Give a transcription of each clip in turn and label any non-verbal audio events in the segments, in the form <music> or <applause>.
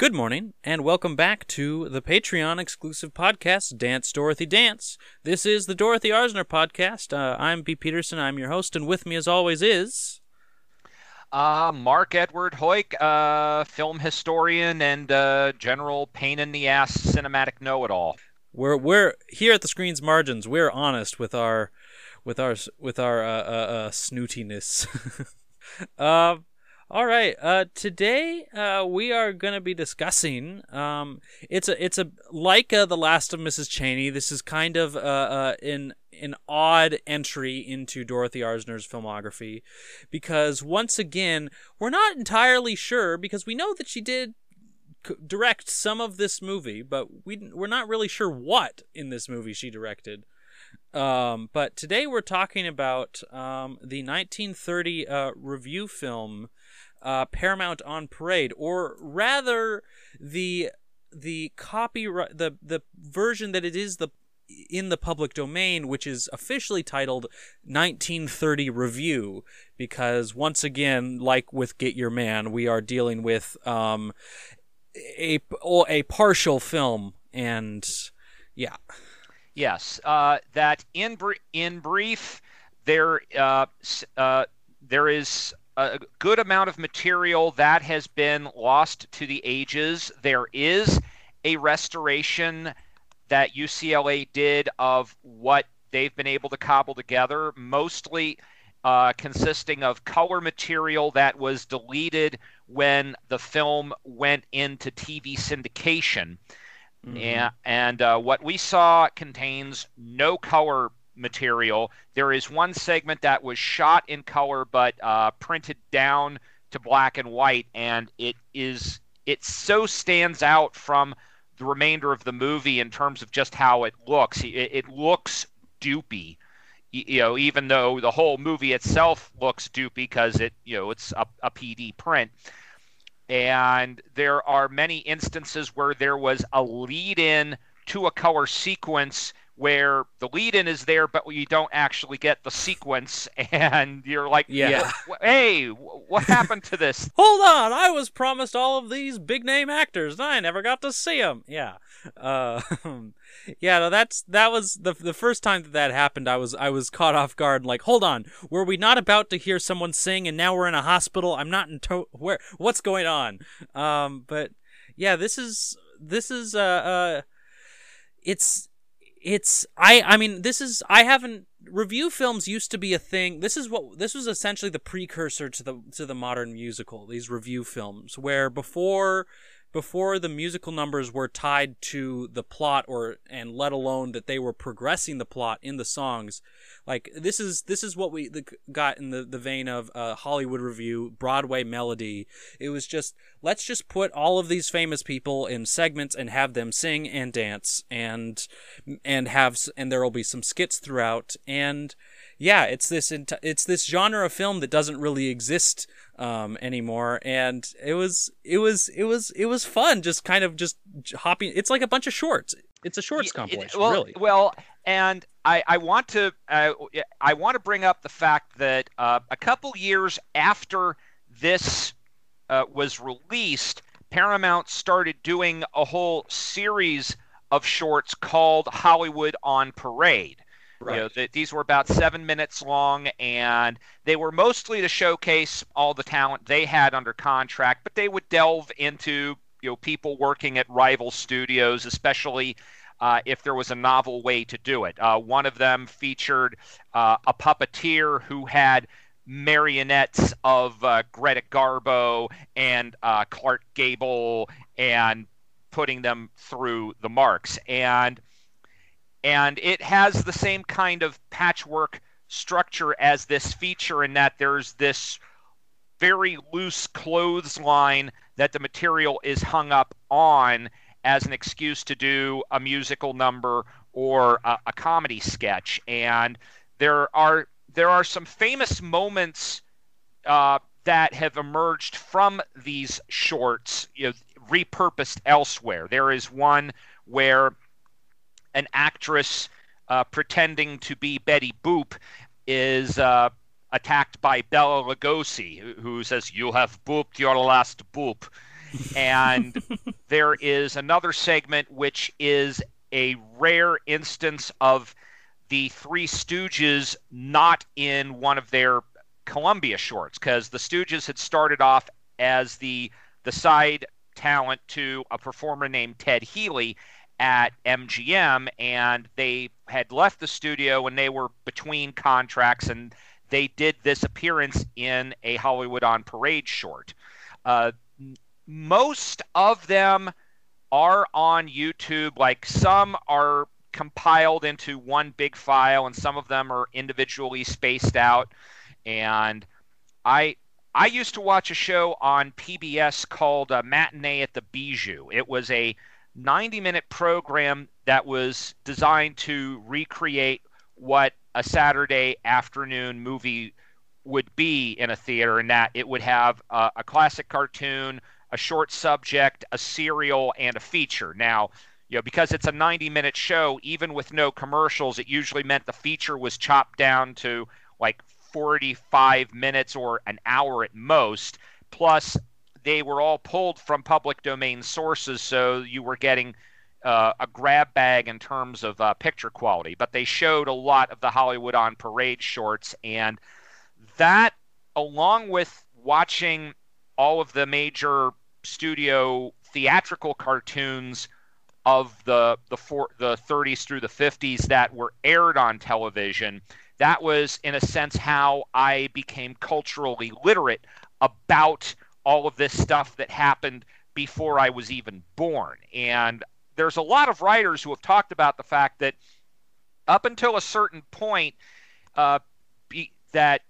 Good morning, and welcome back to the Patreon exclusive podcast, Dance Dorothy Dance. This is the Dorothy Arzner podcast. Uh, I'm B. Peterson, I'm your host, and with me, as always, is. Uh, Marc Edward Hoyk, uh, film historian and uh, general pain in the ass cinematic know it all. We're we're here at the screen's margins. We're honest with our with our with our uh, uh, uh snootiness. um, <laughs> all right. Uh, today uh, we are going to be discussing. Um, it's a it's a like uh, the last of Mrs. Cheyney. This is kind of uh, uh, an an odd entry into Dorothy Arzner's filmography because once again we're not entirely sure because we know that she did direct some of this movie, but we we're not really sure what in this movie she directed. Um, but today we're talking about um, the 1930 uh, review film uh, Paramount on Parade, or rather the the copyright the the version that it is the in the public domain, which is officially titled 1930 Review, because once again, like with Get Your Man, we are dealing with um, a a partial film, and yeah. Yes, uh, that in br- in brief, there uh, uh, there is a good amount of material that has been lost to the ages. There is a restoration that UCLA did of what they've been able to cobble together, mostly uh, consisting of color material that was deleted when the film went into TV syndication. Mm-hmm. And, and uh, what we saw contains no color material. There is one segment that was shot in color but uh, printed down to black and white, and it is it so stands out from the remainder of the movie in terms of just how it looks. It, it looks doopy, you know, even though the whole movie itself looks doopy because it, you know, it's a, a PD print. And there are many instances where there was a lead in to a color sequence where the lead in is there, but you don't actually get the sequence, <laughs> and you're like, yeah, hey, what <laughs> happened to this? Hold on, I was promised all of these big name actors, and I never got to see them. Yeah, uh, <laughs> yeah, no, that's that was the the first time that that happened. I was I was caught off guard. Like, hold on, were we not about to hear someone sing, and now we're in a hospital? I'm not in to- where. What's going on? Um, but yeah, this is this is uh, uh it's it's I I mean this is I haven't review films used to be a thing. This is what this was essentially the precursor to the to the modern musical. These review films where before before the musical numbers were tied to the plot or and let alone that they were progressing the plot in the songs like this is this is what we got in the, the vein of uh, hollywood revue broadway melody. It was just let's just put all of these famous people in segments and have them sing and dance and and have and there will be some skits throughout. And yeah it's this it's this genre of film that doesn't really exist um, anymore. And it was it was it was it was fun, just kind of just hopping. It's like a bunch of shorts. It's a shorts compilation, it, well, really. Well, and I, I want to uh, I want to bring up the fact that uh, a couple years after this uh, was released, Paramount started doing a whole series of shorts called Hollywood on Parade. Right. You know, the, these were about seven minutes long, and they were mostly to showcase all the talent they had under contract, but they would delve into you know people working at rival studios, especially uh, if there was a novel way to do it. Uh, one of them featured uh, a puppeteer who had marionettes of uh, Greta Garbo and uh, Clark Gable and putting them through the marks. And and it has the same kind of patchwork structure as this feature in that there's this very loose clothesline that the material is hung up on as an excuse to do a musical number or a, a comedy sketch. And there are there are some famous moments uh, that have emerged from these shorts you know, repurposed elsewhere. There is one where an actress uh, pretending to be Betty Boop is uh, attacked by Bela Lugosi, who, who, says, You have booped your last boop. And <laughs> there is another segment which is a rare instance of the Three Stooges not in one of their Columbia shorts because the Stooges had started off as the the side talent to a performer named Ted Healy at MGM, and they had left the studio when they were between contracts, and they did this appearance in a Hollywood on Parade short. Uh, most of them are on YouTube. Like some are compiled into one big file, and some of them are individually spaced out. And I I used to watch a show on PBS called uh, Matinee at the Bijou. It was a 90 minute program that was designed to recreate what a Saturday afternoon movie would be in a theater, and that it would have uh, a classic cartoon, a short subject, a serial, and a feature. Now, you know, because it's a 90 minute show, even with no commercials, it usually meant the feature was chopped down to like 45 minutes or an hour at most. Plus, they were all pulled from public domain sources, so you were getting uh, a grab bag in terms of uh, picture quality. But they showed a lot of the Hollywood on Parade shorts, and that, along with watching all of the major studio theatrical cartoons of the the four, the 30s through the 50s that were aired on television that was in a sense how I became culturally literate about all of this stuff that happened before I was even born. And there's a lot of writers who have talked about the fact that up until a certain point, uh, be, that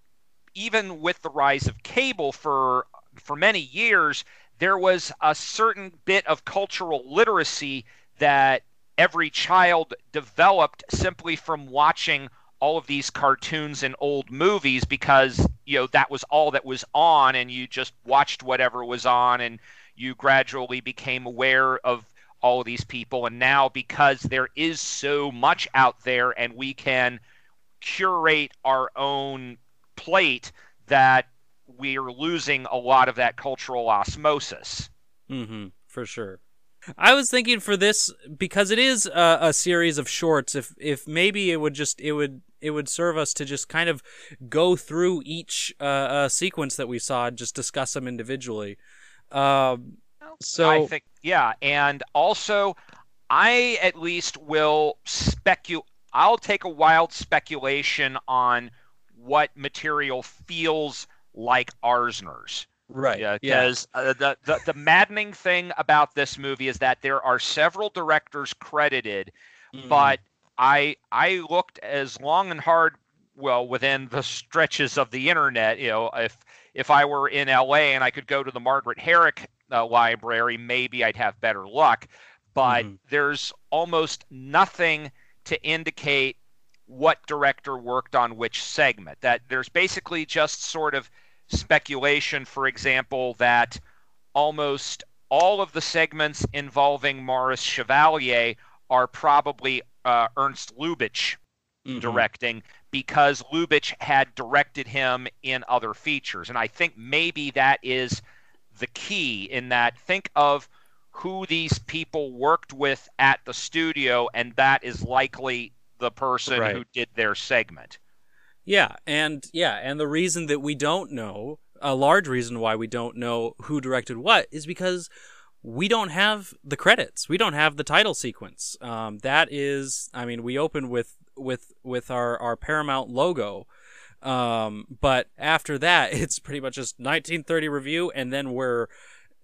even with the rise of cable for for many years, there was a certain bit of cultural literacy that every child developed simply from watching all of these cartoons and old movies because you know that was all that was on and you just watched whatever was on and you gradually became aware of all of these people. And now because there is so much out there and we can curate our own plate that we're losing a lot of that cultural osmosis. Mm-hmm. For sure I was thinking for this because it is a, a, series of shorts. If if maybe it would just it would it would serve us to just kind of go through each uh, uh, sequence that we saw and just discuss them individually. Um, so I think yeah, and also I at least will speculate. I'll take a wild speculation on what material feels like Arzner's. Right. Yeah, because yeah. uh, the, the the maddening thing about this movie is that there are several directors credited, mm. but I I looked as long and hard well within the stretches of the internet. You know, if if I were in LA and I could go to the Margaret Herrick uh, library, maybe I'd have better luck. But mm-hmm. there's almost nothing to indicate what director worked on which segment. That there's basically just sort of speculation, for example, that almost all of the segments involving Maurice Chevalier are probably uh, Ernst Lubitsch mm-hmm. directing because Lubitsch had directed him in other features. And I think maybe that is the key in that think of who these people worked with at the studio, and that is likely the person right. who did their segment. Yeah, and yeah, and the reason that we don't know, a large reason why we don't know who directed what is because we don't have the credits. We don't have the title sequence. Um, that is, I mean, we open with with with our our Paramount logo, um, but after that, <laughs> it's pretty much just 1930 review, and then we're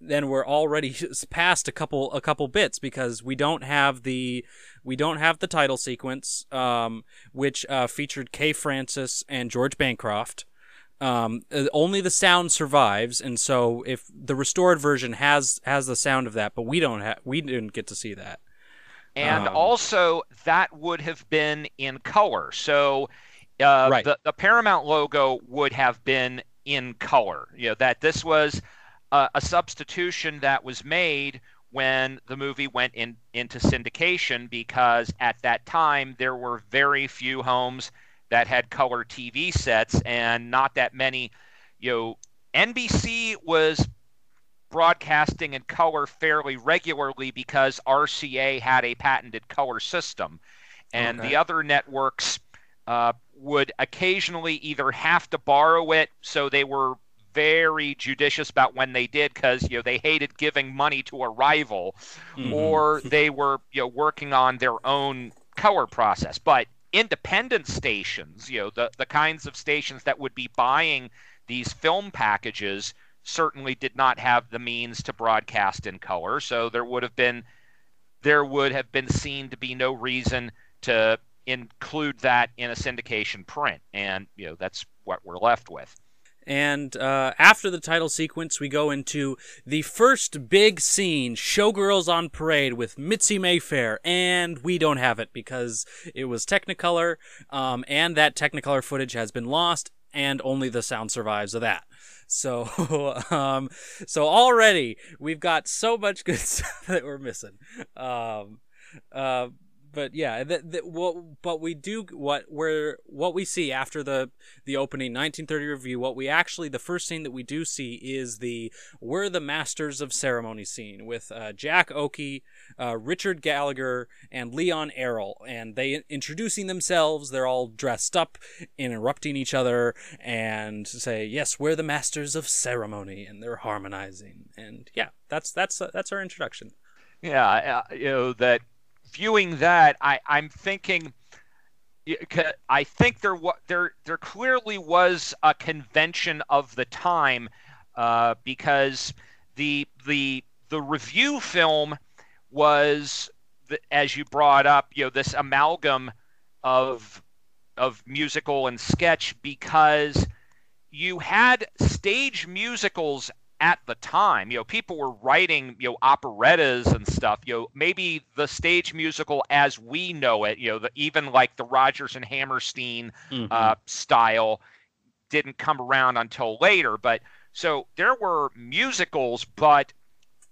then we're already <laughs> past a couple a couple bits because we don't have the we don't have the title sequence, um, which uh, featured Kay Francis and George Bancroft. Um, uh, only the sound survives, and so if the restored version has has the sound of that, but we don't have we didn't get to see that. And um, also, that would have been in color. So uh, right. the, the Paramount logo would have been in color. You know, that this was a, a substitution that was made when the movie went in, into syndication because at that time there were very few homes that had color TV sets and not that many. You know, NBC was broadcasting in color fairly regularly because RCA had a patented color system, and Okay. the other networks uh, would occasionally either have to borrow it, so they were very judicious about when they did because you know they hated giving money to a rival, Mhm. or <laughs> they were you know working on their own color process. But independent stations, you know the the kinds of stations that would be buying these film packages certainly did not have the means to broadcast in color, so there would have been there would have been seen to be no reason to include that in a syndication print, and you know that's what we're left with. And uh, after the title sequence, we go into the first big scene Showgirls on Parade with Mitzi Mayfair. And we don't have it because it was Technicolor, um, and that Technicolor footage has been lost, and only the sound survives of that. So, <laughs> um, so already we've got so much good <laughs> stuff that we're missing. Um, uh, but yeah, that, that, what, but we do what we're what we see after the the opening 1930 review. What we actually the first scene that we do see is the "We're the Masters of Ceremony" scene with uh, Jack Oakie, uh, Richard Gallagher, and Leon Errol, and they introducing themselves. They're all dressed up, interrupting each other, and say, "Yes, we're the Masters of Ceremony," and they're harmonizing. And yeah, that's that's uh, that's our introduction. Yeah, you know that viewing that, I I'm thinking. I think there there there clearly was a convention of the time uh, because the the the review film was as you brought up, you know, this amalgam of of musical and sketch because you had stage musicals at the time. You know, people were writing, you know, operettas and stuff. You know, maybe the stage musical as we know it, you know, the, even like the Rodgers and Hammerstein uh, style didn't come around until later. But so there were musicals, but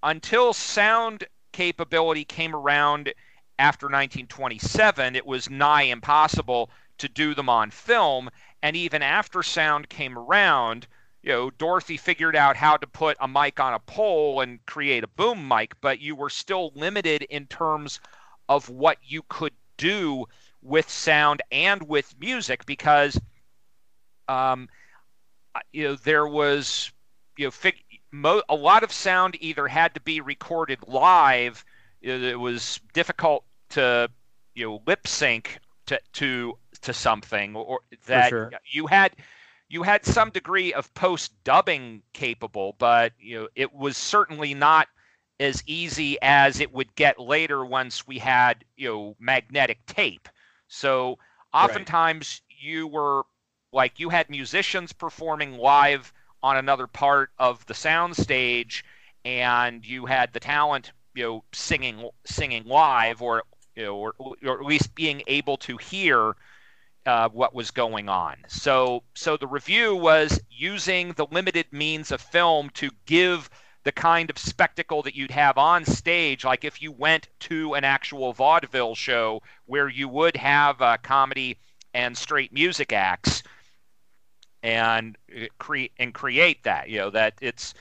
until sound capability came around after 1927, it was nigh impossible to do them on film. And even after sound came around, you know, Dorothy figured out how to put a mic on a pole and create a boom mic, but you were still limited in terms of what you could do with sound and with music because um, you know there was you know fig- mo- a lot of sound either had to be recorded live it it was difficult to you know lip sync to to to something or that sure. you had you had some degree of post dubbing capable but you know it was certainly not as easy as it would get later once we had you know magnetic tape. So oftentimes you were like you had musicians performing live on another part of the sound stage and you had the talent you know singing singing live or you know or, or at least being able to hear uh, what was going on. So so the review was using the limited means of film to give the kind of spectacle that you'd have on stage like if you went to an actual vaudeville show where you would have uh, comedy and straight music acts and create and create that you know that it's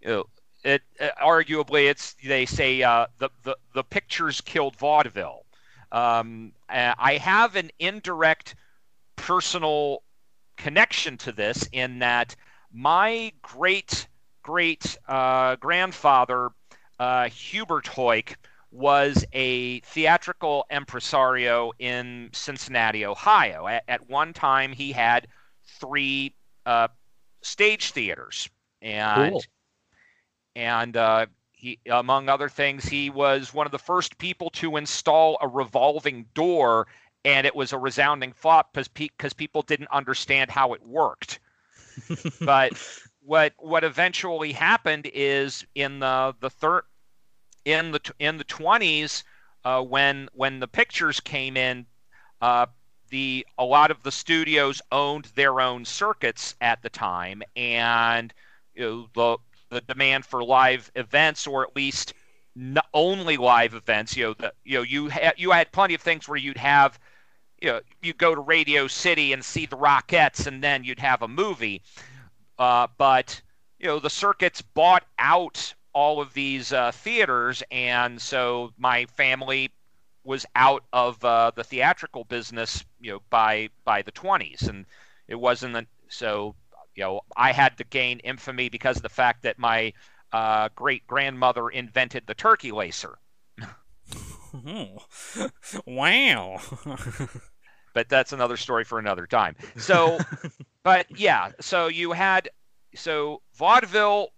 you know it uh, arguably it's they say uh, the, the the pictures killed vaudeville. Um, uh, i have an indirect personal connection to this in that my great great uh, grandfather uh, hubert hoyk was a theatrical impresario in cincinnati ohio at, at one time he had three uh, stage theaters, and Cool. and uh, he, among other things, he was one of the first people to install a revolving door, and it was a resounding flop because because people didn't understand how it worked. <laughs> but what what eventually happened is in the the third in the in the twenties uh, when when the pictures came in. Uh, the a lot of the studios owned their own circuits at the time, and you know, the the demand for live events, or at least only live events. You know, the, you know, you had you had plenty of things where you'd have, you know, you go to Radio City and see the Rockettes, and then you'd have a movie. Uh, but you know, the circuits bought out all of these uh, theaters, and so my family was out of uh, the theatrical business, you know, by by the 20s, and it wasn't so. You know, I had to gain infamy because of the fact that my uh, great grandmother invented the turkey lacer. <laughs> wow. <laughs> but that's another story for another time. So, <laughs> but yeah, so you had so vaudeville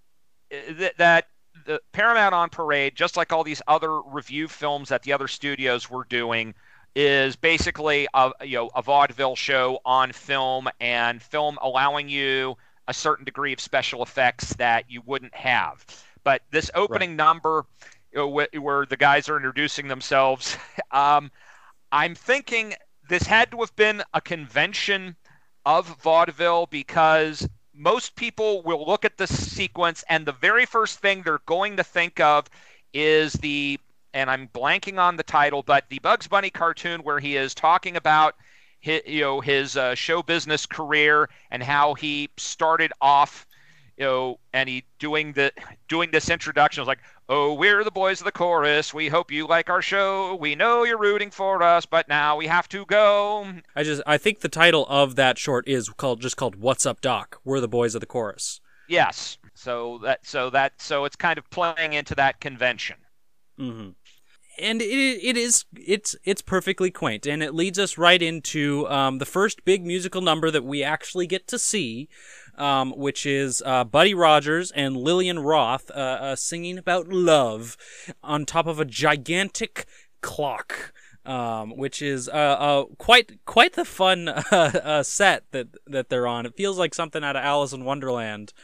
uh, that, the Paramount on Parade, just like all these other review films that the other studios were doing, is basically a you know a vaudeville show on film and film allowing you a certain degree of special effects that you wouldn't have. But this opening right. number, you know, wh- where the guys are introducing themselves, <laughs> um, I'm thinking this had to have been a convention of vaudeville because most people will look at this sequence and the very first thing they're going to think of is the and I'm blanking on the title, but the Bugs Bunny cartoon where he is talking about his, you know his uh, show business career and how he started off you know and he doing the doing this introduction was like oh we're the boys of the chorus. We hope you like our show. We know you're rooting for us but now we have to go. I just i think the title of that short is called just called what's up doc? We're the boys of the chorus. Yes. So that so that so it's kind of playing into that convention. Mm-hmm. And it, it is it's it's perfectly quaint. And it leads us right into um, the first big musical number that we actually get to see um, which is uh, buddy rogers and lillian roth uh, uh, singing about love on top of a gigantic clock um, which is uh, uh, quite quite the fun <laughs> uh, set that that they're on. It feels like something out of Alice in Wonderland,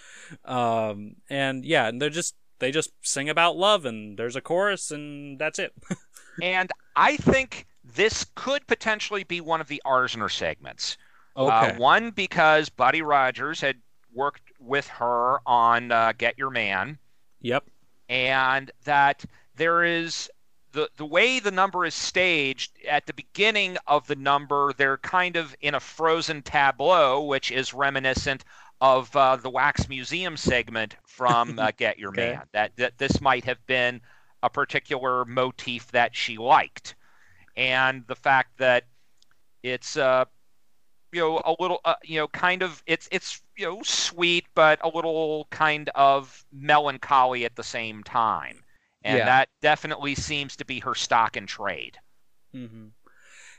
um, and yeah, and they're just they just sing about love and there's a chorus and that's it. <laughs> and I think this could potentially be one of the Arzner segments. Uh, okay. Uh, one because Buddy Rogers had worked with her on uh, Get Your Man. Yep. And that there is the the way the number is staged at the beginning of the number, they're kind of in a frozen tableau, which is reminiscent of uh, the Wax Museum segment from uh, <laughs> Get Your okay. Man. That, that this might have been a particular motif that she liked, and the fact that it's uh, you know a little uh, you know kind of it's it's you know sweet but a little kind of melancholy at the same time, and yeah. that definitely seems to be her stock and trade. Mm-hmm.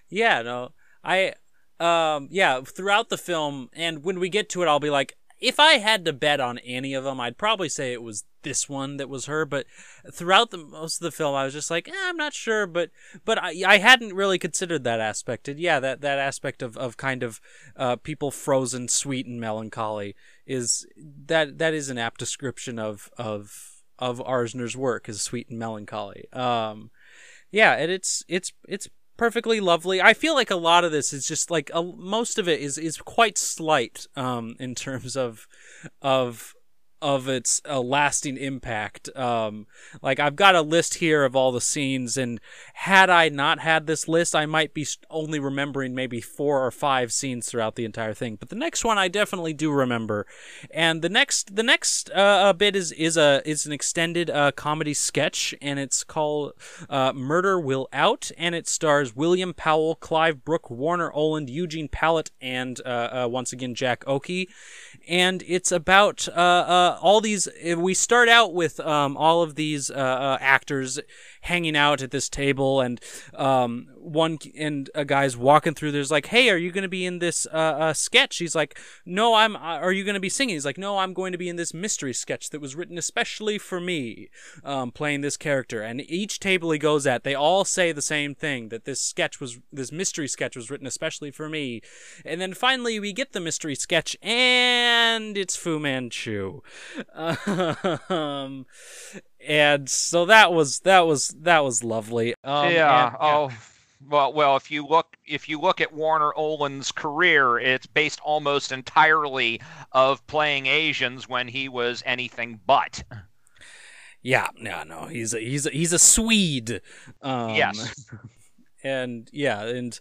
Yeah, no, I um yeah throughout the film and when we get to it i'll be like if i had to bet on any of them i'd probably say it was this one that was her but throughout the most of the film i was just like eh, i'm not sure but but I, I hadn't really considered that aspect and yeah that that aspect of, of kind of uh, people frozen sweet and melancholy is that that is an apt description of of of arzner's work is sweet and melancholy. Um yeah and it's it's it's perfectly lovely. I feel like a lot of this is just like a, most of it is is quite slight um, in terms of of of its a lasting impact. Um, like I've got a list here of all the scenes, and had I not had this list, I might be only remembering maybe four or five scenes throughout the entire thing. But the next one I definitely do remember, and the next the next uh, bit is is a is an extended uh, comedy sketch, and it's called uh, "Murder Will Out," and it stars William Powell, Clive Brook, Warner Oland, Eugene Pallette, and uh, uh, once again Jack Oakie, and it's about uh, all these. We start out with um, all of these uh, uh, actors hanging out at this table, and um, one and a guy's walking through. There's like, "Hey, are you going to be in this uh, uh, sketch?" He's like, "No, I'm." Uh, are you going to be singing? He's like, "No, I'm going to be in this mystery sketch that was written especially for me, um, playing this character." And each table he goes at, they all say the same thing that this sketch was this mystery sketch was written especially for me. And then finally we get the mystery sketch, and it's Fu Manchu. <laughs> um, and so that was that was that was lovely. Um, yeah. And, oh. Well, well, if you look if you look at Warner Oland's career, it's based almost entirely of playing Asians when he was anything but. Yeah, no, no, he's a he's a, he's a Swede. Um, yes, <laughs> and yeah, and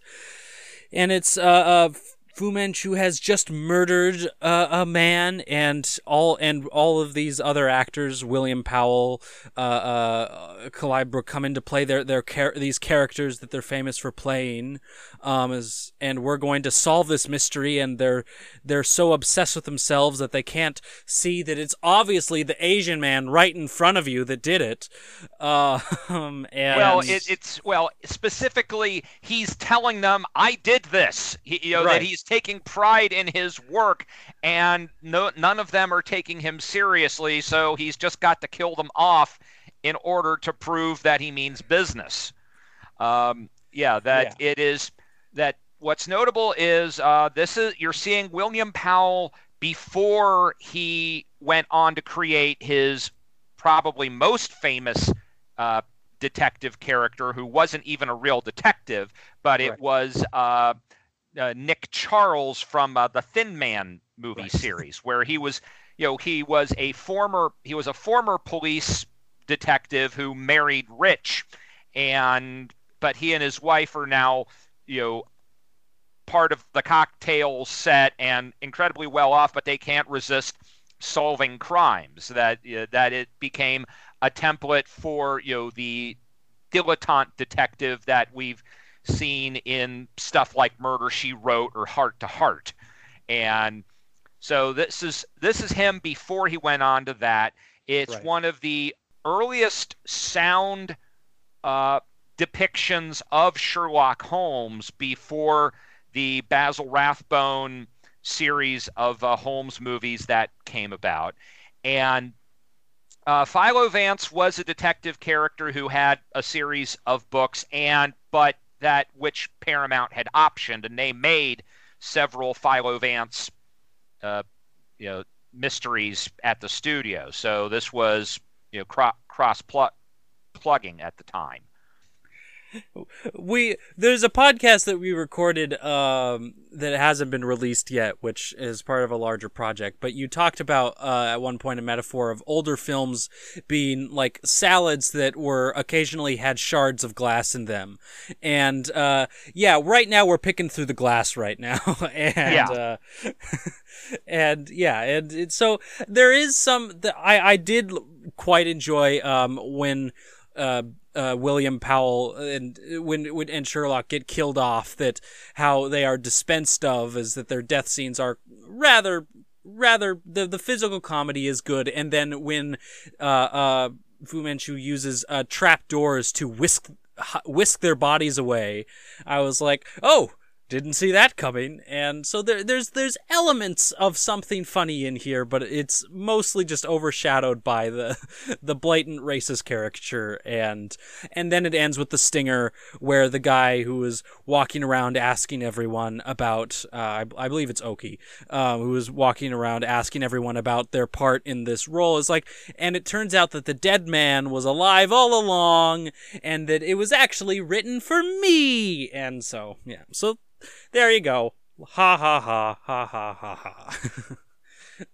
and it's uh, uh Fu Manchu has just murdered uh, a man, and all and all of these other actors, William Powell, uh, uh, Calliope, come into play. Their their char- these characters that they're famous for playing, um, is and we're going to solve this mystery. And they're they're so obsessed with themselves that they can't see that it's obviously the Asian man right in front of you that did it. Uh, <laughs> and well, it, it's well specifically he's telling them I did this. He, you know right. that he's taking pride in his work, and no, none of them are taking him seriously. So he's just got to kill them off in order to prove that he means business. Um, yeah, that yeah. it is that. What's notable is uh, this is you're seeing William Powell before he went on to create his probably most famous uh, detective character who wasn't even a real detective, but it right. was uh, uh, Nick Charles from uh, the Thin Man movie right. series, where he was, you know, he was a former he was a former police detective who married rich, and but he and his wife are now, you know, part of the cocktail set and incredibly well off, but they can't resist solving crimes. That uh, that it became a template for you know the dilettante detective that we've seen in stuff like Murder She Wrote or Hart to Hart. and so this is this is him before he went on to that. It's right. one of the earliest sound uh, depictions of Sherlock Holmes before the Basil Rathbone series of uh, Holmes movies that came about, and uh, Philo Vance was a detective character who had a series of books, and but that which Paramount had optioned, and they made several Philo Vance, uh, you know, mysteries at the studio. So this was you know cro- cross plugging at the time we there's a podcast that we recorded um, that hasn't been released yet, which is part of a larger project. But you talked about uh, at one point a metaphor of older films being like salads that were occasionally had shards of glass in them, and uh, yeah, right now we're picking through the glass right now, <laughs> and yeah. Uh, <laughs> and yeah, and, and, so there is some. I I did quite enjoy um, when. Uh, uh, William Powell and when, when and Sherlock get killed off, that how they are dispensed of is that their death scenes are rather rather the the physical comedy is good, and then when uh, uh, Fu Manchu uses uh, trap doors to whisk whisk their bodies away, I was like, oh didn't see that coming. And so there, there's there's elements of something funny in here but it's mostly just overshadowed by the <laughs> the blatant racist caricature. And and then it ends with the stinger where the guy who is walking around asking everyone about uh, I, I, believe it's Oakie um, who is walking around asking everyone about their part in this role. Is like and it turns out that the dead man was alive all along and that it was actually written for me. And so yeah. So there you go. Ha ha ha ha ha ha ha.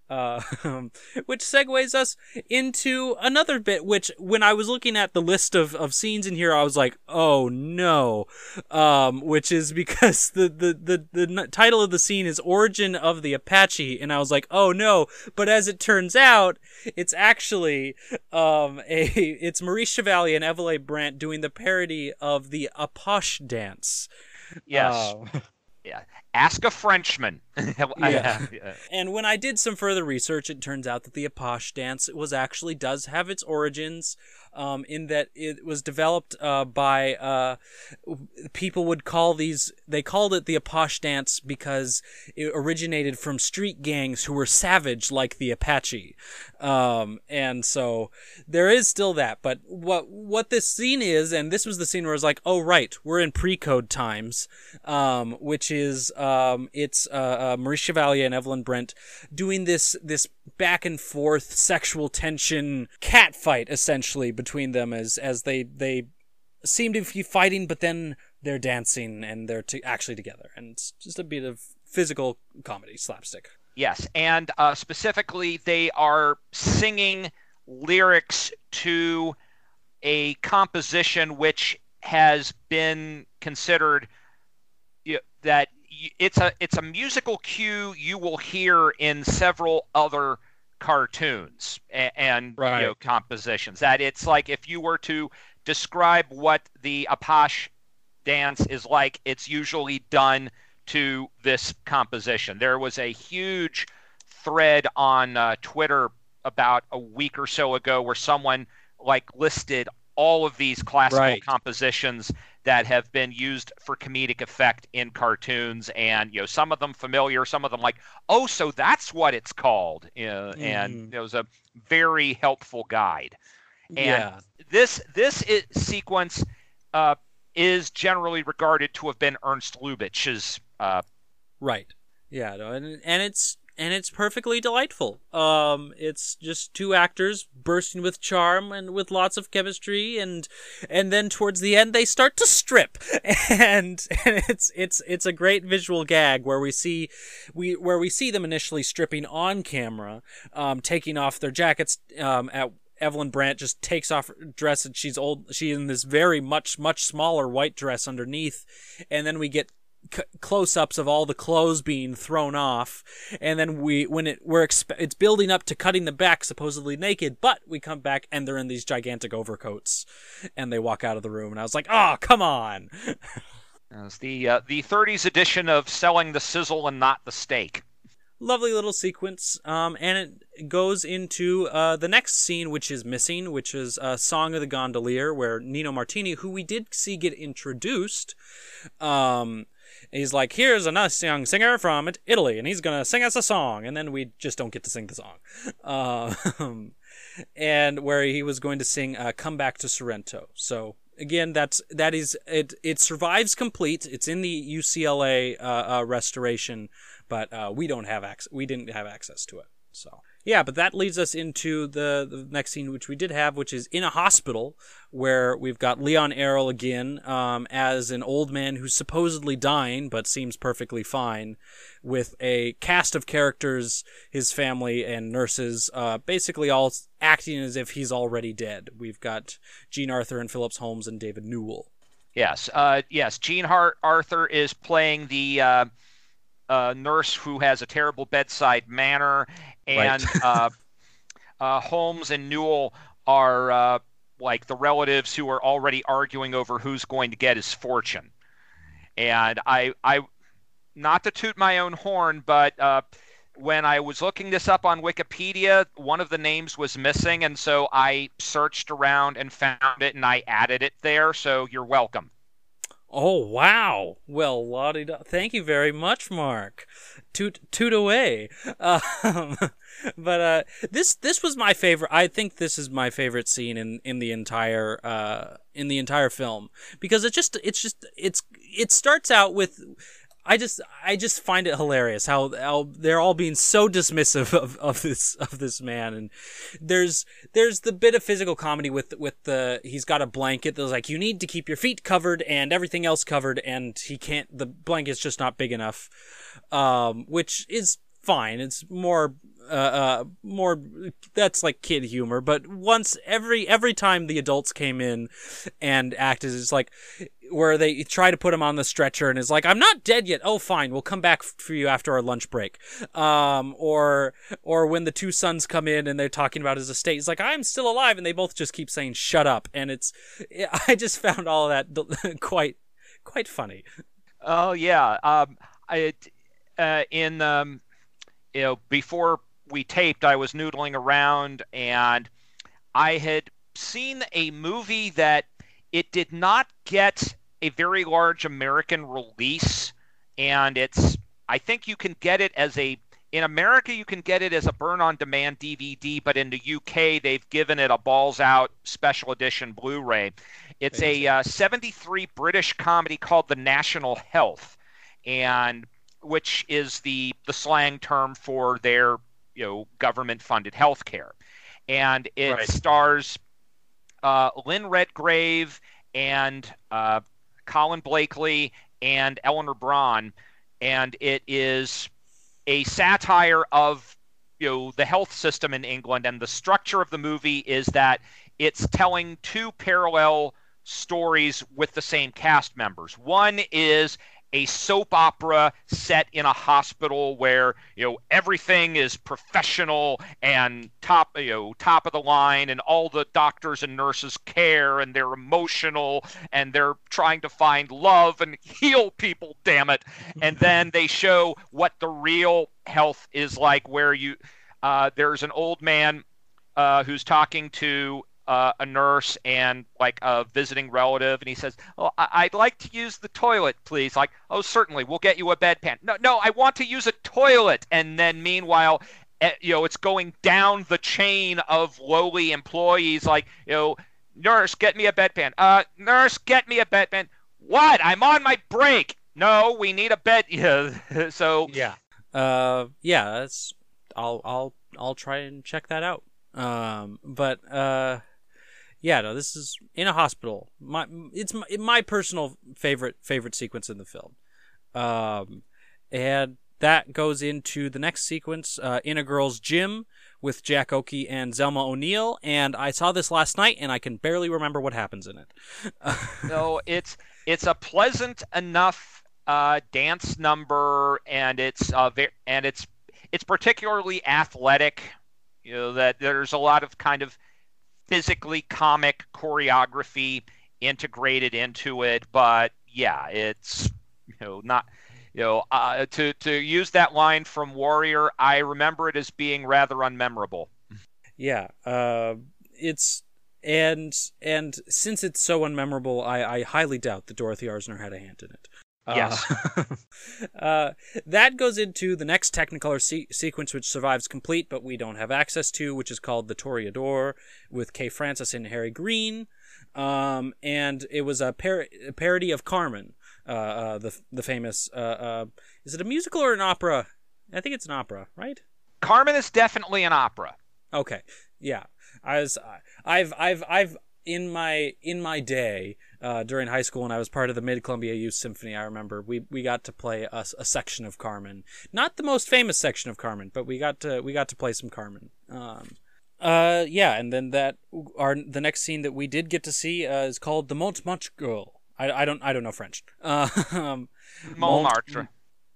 Uh, <laughs> which segues us into another bit, which when I was looking at the list of, of scenes in here, I was like, oh no. Um, which is <laughs> because the, the, the, the title of the scene is Origin of the Apache, and I was like, oh no. But as it turns out, it's actually, um, <laughs> a, it's Maurice Chevalier and Evelyn Brent doing the parody of the Apache dance. Yes. Um, <laughs> yeah. Ask a Frenchman. <laughs> yeah. And when I did some further research, it turns out that the Apache dance was actually does have its origins um, in that it was developed uh, by uh, people would call these they called it the Apache dance because it originated from street gangs who were savage like the Apache, um, and so there is still that. But what what this scene is, and this was the scene where I was like, oh right, we're in pre-code times, um, which is um, it's uh, uh, Maurice Chevalier and Evelyn Brent doing this this back and forth sexual tension cat fight essentially between them as as they they seem to be fighting but then they're dancing and they're to, actually together. And it's just a bit of physical comedy slapstick. Yes and uh, specifically they are singing lyrics to a composition which has been considered that it's a it's a musical cue you will hear in several other cartoons and, and right. you know, compositions. That it's like if you were to describe what the Apache dance is like, it's usually done to this composition. There was a huge thread on uh, Twitter about a week or so ago where someone like listed all of these classical right. compositions that have been used for comedic effect in cartoons and you know some of them familiar some of them like oh so that's what it's called mm. and mm-hmm. it was a very helpful guide and yeah. this this is, sequence uh, is generally regarded to have been ernst lubitsch's uh, right yeah and, and it's and it's perfectly delightful. Um, it's just two actors bursting with charm and with lots of chemistry, and and then towards the end they start to strip, and, <laughs> and it's it's it's a great visual gag where we see we where we see them initially stripping on camera, um, taking off their jackets um, at Evelyn Brent just takes off her dress and she's old. She's in this very much much smaller white dress underneath, and then we get c- close-ups of all the clothes being thrown off, and then we when it we're exp- it's building up to cutting them back supposedly naked, but we come back and they're in these gigantic overcoats, and they walk out of the room, and I was like, oh come on. <laughs> It's the uh, the 30s edition of selling the sizzle and not the steak lovely little sequence um, and it goes into uh, the next scene which is missing which is uh, song of the gondolier where nino martini who we did see get introduced um, he's like, here's a nice young singer from Italy, and he's gonna sing us a song, and then we just don't get to sing the song. Um, <laughs> and where he was going to sing uh, "Come Back to Sorrento." So again, that's that is it. It survives complete. It's in the UCLA uh, uh, restoration, but uh, we don't have access. We didn't have access to it. So yeah, but that leads us into the, the next scene, which we did have, which is in a hospital where we've got Leon Errol again um, as an old man who's supposedly dying but seems perfectly fine, with a cast of characters, his family and nurses, uh, basically all acting as if he's already dead. We've got Jean Arthur and Phillips Holmes and David Newell. Yes, uh, yes. Jean Hart Arthur is playing the. Uh uh, nurse who has a terrible bedside manner, and right. uh, <laughs> uh, Holmes and Newell are uh, like the relatives who are already arguing over who's going to get his fortune. And I, I, not to toot my own horn, but uh, when I was looking this up on Wikipedia, one of the names was missing, and so I searched around and found it, and I added it there. So you're welcome. Oh wow! Well, Lottie, thank you very much, Mark. Toot toot away. <laughs> Um, but uh, this this was my favorite. I think this is my favorite scene in in the entire uh in the entire film because it just it's just it's it starts out with I just I just find it hilarious how, how they're all being so dismissive <laughs> of, of this of this man. And there's there's the bit of physical comedy with with the he's got a blanket that's like you need to keep your feet covered and everything else covered and he can't the blanket's just not big enough. Um, which is fine it's more uh, uh, more that's like kid humor but once every every time the adults came in and acted it's like where they try to put him on the stretcher and is like, "I'm not dead yet." Oh, fine, we'll come back for you after our lunch break. Um, or or when the two sons come in and they're talking about his estate, he's like, "I'm still alive," and they both just keep saying, "Shut up." And it's, <laughs> I just found all that <laughs> quite quite funny. Oh yeah, um, I uh, in um, you know before we taped, I was noodling around and I had seen a movie that it did not get a very large American release, and it's I think you can get it as a in America you can get it as a burn on demand DVD, but in the UK they've given it a balls out special edition Blu-ray. It's a uh, 73 British comedy called The National Health, and which is the the slang term for their you know government funded health care, and it right. stars uh, Lynn Redgrave and uh, Colin Blakely and Eleanor Bron, and it is a satire of you know the health system in England. And the structure of the movie is that it's telling two parallel stories with the same cast members. One is a soap opera set in a hospital where you know everything is professional and top you know top of the line and all the doctors and nurses care and they're emotional and they're trying to find love and <laughs> heal people damn it. And then they show what the real health is like where you uh, there's an old man uh, who's talking to uh, a nurse and like a visiting relative, and he says, "Oh, I- would like to use the toilet, please." Like, "Oh, certainly, we'll get you a bedpan." No, no, I want to use a toilet. And then meanwhile, eh, you know, it's going down the chain of lowly employees, like, you know, nurse, get me a bedpan. Uh, nurse, get me a bedpan. What? I'm on my break. No, we need a bed. <laughs> Yeah. so yeah. Uh, yeah. That's. I'll I'll I'll try and check that out. Um, but uh yeah, no, this is in a hospital. My it's my, my personal favorite favorite sequence in the film, um, and that goes into the next sequence uh, in a girl's gym with Jack Oakie and Zelma O'Neal. And I saw this last night, and I can barely remember what happens in it. <laughs> no, it's it's a pleasant enough uh, dance number, and it's uh, ve- and it's it's particularly athletic. You know that there's a lot of kind of physically comic choreography integrated into it. But yeah, it's you know not you know uh, to to use that line from Warrior. I remember it as being rather unmemorable. Yeah, uh, it's and and since it's so unmemorable, I, I highly doubt that Dorothy Arzner had a hand in it. Yes. Uh, <laughs> uh, that goes into the next Technicolor se- sequence, which survives complete, but we don't have access to, which is called The Toreador with Kay Francis and Harry Green. Um, and it was a, par- a, parody of Carmen, uh, uh the the famous. Uh, uh, is it a musical or an opera? I think it's an opera, right? Carmen is definitely an opera. Okay, yeah. I was, I've, I've, I've in my in my day uh, during high school when I was part of the Mid Columbia Youth Symphony, I remember we, we got to play a, a, section of Carmen, not the most famous section of Carmen, but we got to we got to play some Carmen. Um, uh, yeah, and then that our the next scene that we did get to see uh, is called the Montmartre Girl. I, I don't I don't know French. Uh, <laughs> um, Montmartre.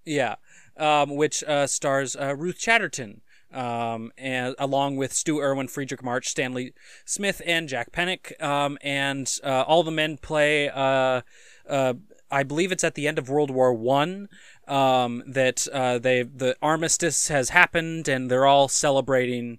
Yeah, um, which uh, stars uh, Ruth Chatterton um, and along with Stu Erwin, Fredric March, Stanley Smith, and Jack Pennick. Um, and uh, all the men play. Uh, uh, I believe it's at the end of World War One um, that uh, they the armistice has happened, and they're all celebrating.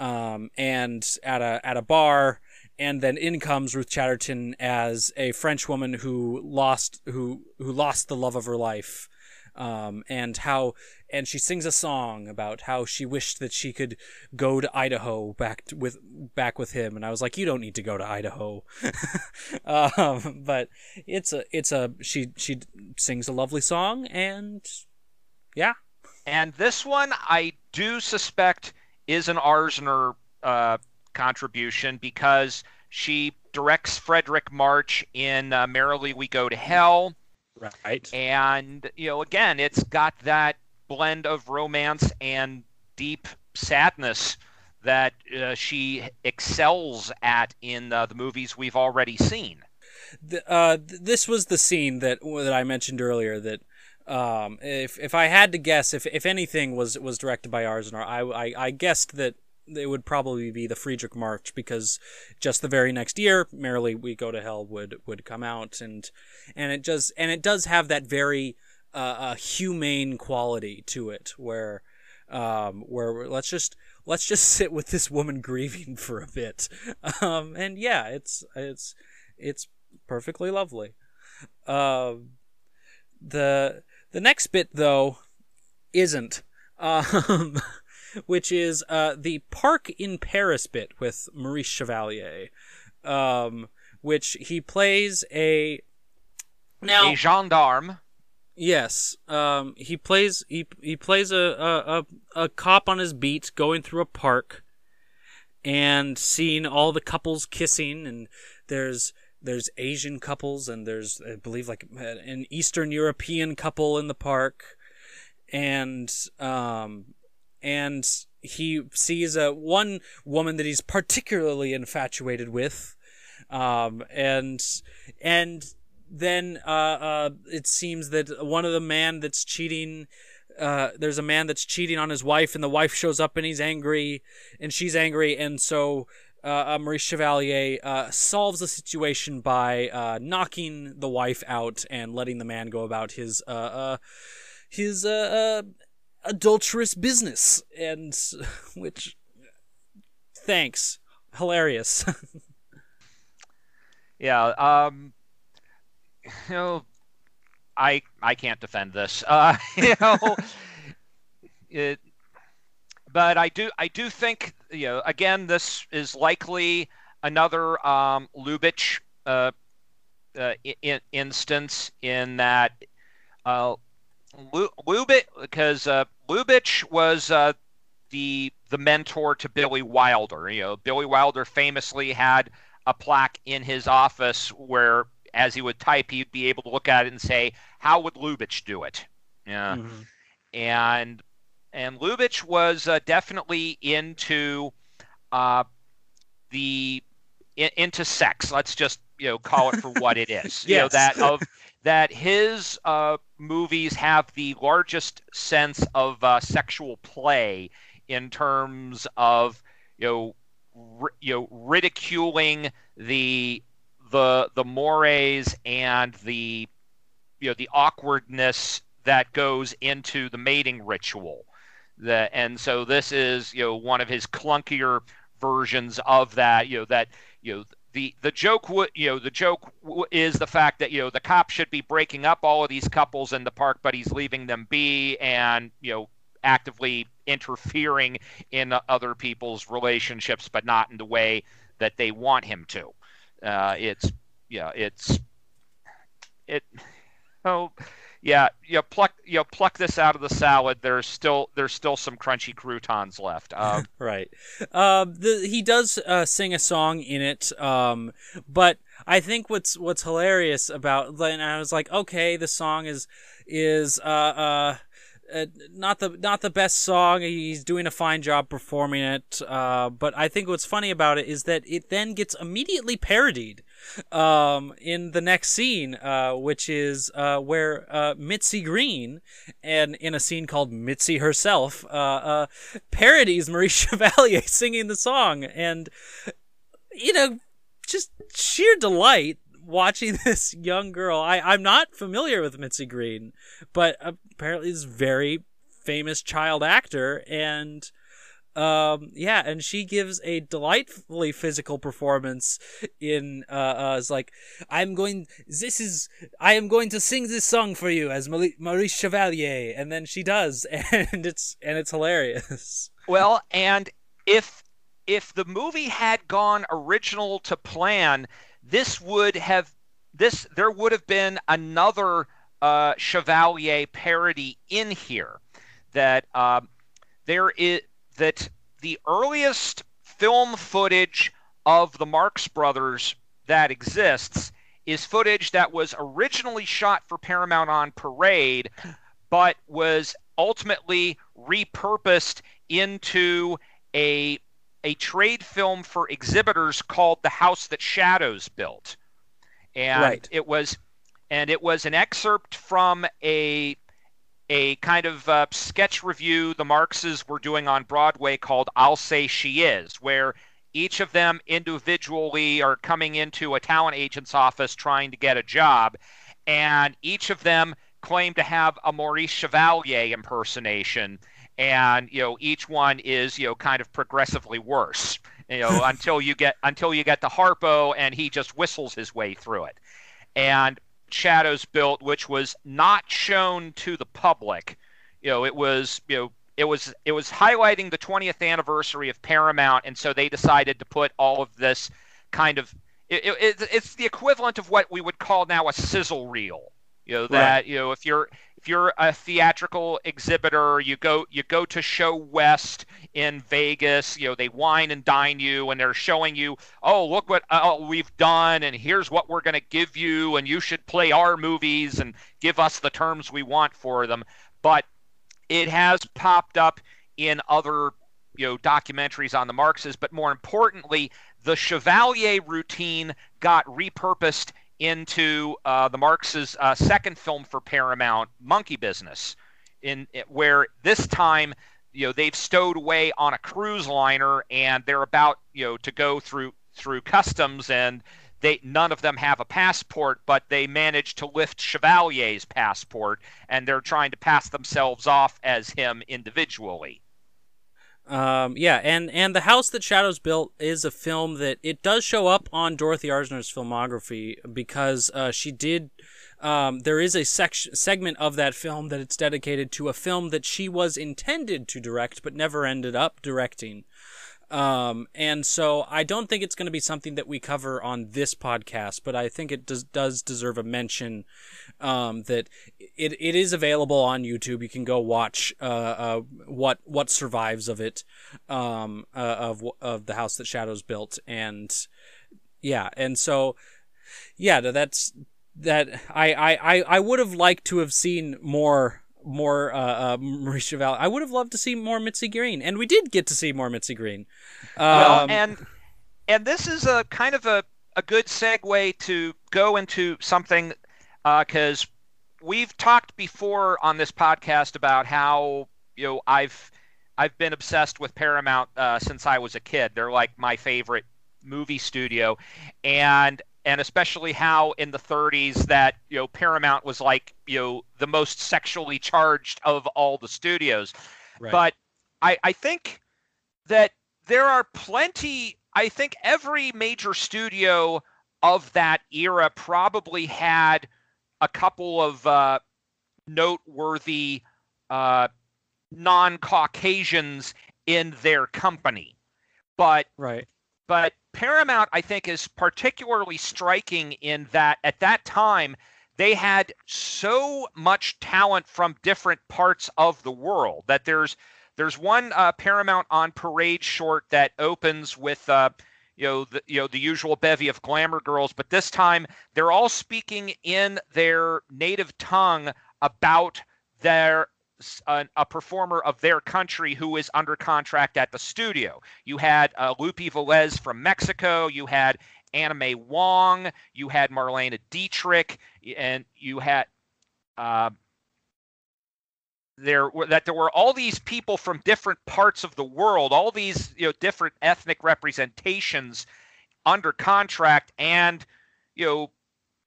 Um, and at a at a bar, and then in comes Ruth Chatterton as a French woman who lost who who lost the love of her life um, and how and she sings a song about how she wished that she could go to Idaho back to, with back with him and I was like you don't need to go to Idaho. <laughs> Um, but it's a it's a she she sings a lovely song and yeah. And this one I do suspect is an Arzner uh, contribution because she directs Fredric March in uh, Merrily We Go to Hell. Right. And, you know, again, it's got that blend of romance and deep sadness that uh, she excels at in uh, the movies we've already seen. The, uh, this was the scene that that I mentioned earlier. That um, if if I had to guess, if if anything was was directed by Arzner, I, I, I guessed that it would probably be the Fredric March because just the very next year, Merrily We Go to Hell would would come out and and it just and it does have that very uh, uh, humane quality to it where um, where let's just let's just <laughs> sit with this woman grieving for a bit um, and yeah it's it's it's perfectly lovely um, the the next bit though isn't um, <laughs> which is uh, the Park in Paris bit with Maurice Chevalier, um, which he plays a now a gendarme. Yes, um, he plays he he plays a, a, a cop on his beat going through a park and seeing all the couples kissing and there's there's Asian couples and there's I believe like an Eastern European couple in the park and um and he sees a one woman that he's particularly infatuated with, um, and and then uh, uh, it seems that one of the man that's cheating uh, there's a man that's cheating on his wife, and the wife shows up and he's angry, and she's angry, and so uh, Maurice Chevalier uh, solves the situation by uh, knocking the wife out and letting the man go about his uh, uh, his adulterous business, and <laughs> which thanks, hilarious. <laughs> yeah, um, you <laughs> know, I I can't defend this. <laughs> Uh, you know, <laughs> it, but I do I do think you know again this is likely another um, Lubitsch uh, uh, in, instance in that uh, Lubitsch because uh, Lubitsch was uh, the the mentor to Billy Wilder. You know, Billy Wilder famously had a plaque in his office where as he would type, he'd be able to look at it and say, "How would Lubitsch do it?" Yeah, mm-hmm. and and Lubitsch was uh, definitely into uh, the in, into sex. Let's just you know call it for what it <laughs> is. yes. You know that of that his uh, movies have the largest sense of uh, sexual play in terms of you know you know ridiculing the the the mores and the you know the awkwardness that goes into the mating ritual. That and so this is you know one of his clunkier versions of that. You know that you know the the joke you know the joke is the fact that you know the cop should be breaking up all of these couples in the park, but he's leaving them be and you know actively interfering in other people's relationships, but not in the way that they want him to. Uh, it's yeah, it's it. Oh, yeah, you pluck you pluck this out of the salad. There's still there's still some crunchy croutons left. <laughs> Um, right. Um, the, he does uh, sing a song in it. Um, but I think what's what's hilarious about and I was like, okay, the song is is uh uh uh, not the not the best song. He's doing a fine job performing it. Uh, but I think what's funny about it is that it then gets immediately parodied um, in the next scene, uh, which is uh, where uh, Mitzi Green, and in a scene called Mitzi herself, parodies Maurice <laughs> Chevalier singing the song, and you know, just sheer delight watching <laughs> this young girl. I, I'm not familiar with Mitzi Green, but apparently is very famous child actor and um yeah and she gives a delightfully physical performance in uh, uh it's like i'm going this is i am going to sing this song for you as maurice chevalier and then she does <laughs> and it's and it's hilarious well and if if the movie had gone original to plan this would have this there would have been another uh, Chevalier parody in here that uh, there is that the earliest film footage of the Marx Brothers that exists is footage that was originally shot for Paramount on Parade, but was ultimately repurposed into a a trade film for exhibitors called The House That Shadows Built. And right. it was and it was an excerpt from a a kind of uh, sketch review the Marxes were doing on Broadway called I'll Say She Is, where each of them individually are coming into a talent agent's office trying to get a job, and each of them claim to have a Maurice Chevalier impersonation and you know each one is you know kind of progressively worse you know <laughs> until you get until you get to Harpo and he just whistles his way through it and shadows built which was not shown to the public you know it was you know it was it was highlighting the 20th anniversary of Paramount and so they decided to put all of this kind of it, it, it's the equivalent of what we would call now a sizzle reel you know that right. you know if you're if you're a theatrical exhibitor, you go you go to ShoWest in Vegas. You know they wine and dine you, and they're showing you, oh look what uh, we've done, and here's what we're going to give you, and you should play our movies and give us the terms we want for them. But it has popped up in other you know documentaries on the Marxes, but more importantly, the Chevalier routine got repurposed into uh, the Marx's uh, second film for Paramount, Monkey Business, in where this time you know they've stowed away on a cruise liner and they're about you know to go through through customs and they none of them have a passport but they manage to lift chevalier's passport and they're trying to pass themselves off as him individually um, yeah, and and the house that shadows built is a film that it does show up on Dorothy Arzner's filmography because uh, she did um, there is a section segment of that film that it's dedicated to a film that she was intended to direct but never ended up directing. Um, and so I don't think it's going to be something that we cover on this podcast, but I think it does, does deserve a mention. Um, that it, it is available on YouTube. You can go watch, uh, uh, what, what survives of it, um, uh, of, of the house that shadows built. And yeah. And so, yeah, that's, that I, I, I would have liked to have seen more more uh, uh, <laughs> Maurice Chevalier. I would have loved to see more Mitzi Green, and we did get to see more Mitzi Green. Um, well, and and this is a kind of a, a good segue to go into something because uh, we've talked before on this podcast about how you know I've I've been obsessed with Paramount uh, since I was a kid. They're like my favorite movie studio, and and especially how in the 30s that you know Paramount was like you know the most sexually charged of all the studios. Right. But I, I think that there are plenty. I think every major studio of that era probably had a couple of uh, noteworthy uh, non-Caucasians in their company. But right. But Paramount, I think, is particularly striking in that at that time they had so much talent from different parts of the world that there's there's one uh, Paramount on Parade short that opens with uh, you know the you know the usual bevy of glamour girls, but this time they're all speaking in their native tongue about their a, a, performer of their country who is under contract at the studio. You had uh, Lupe Velez from Mexico. You had May Wong. You had Marlene Dietrich, and you had uh, there that there were all these people from different parts of the world, all these you know different ethnic representations under contract, and you know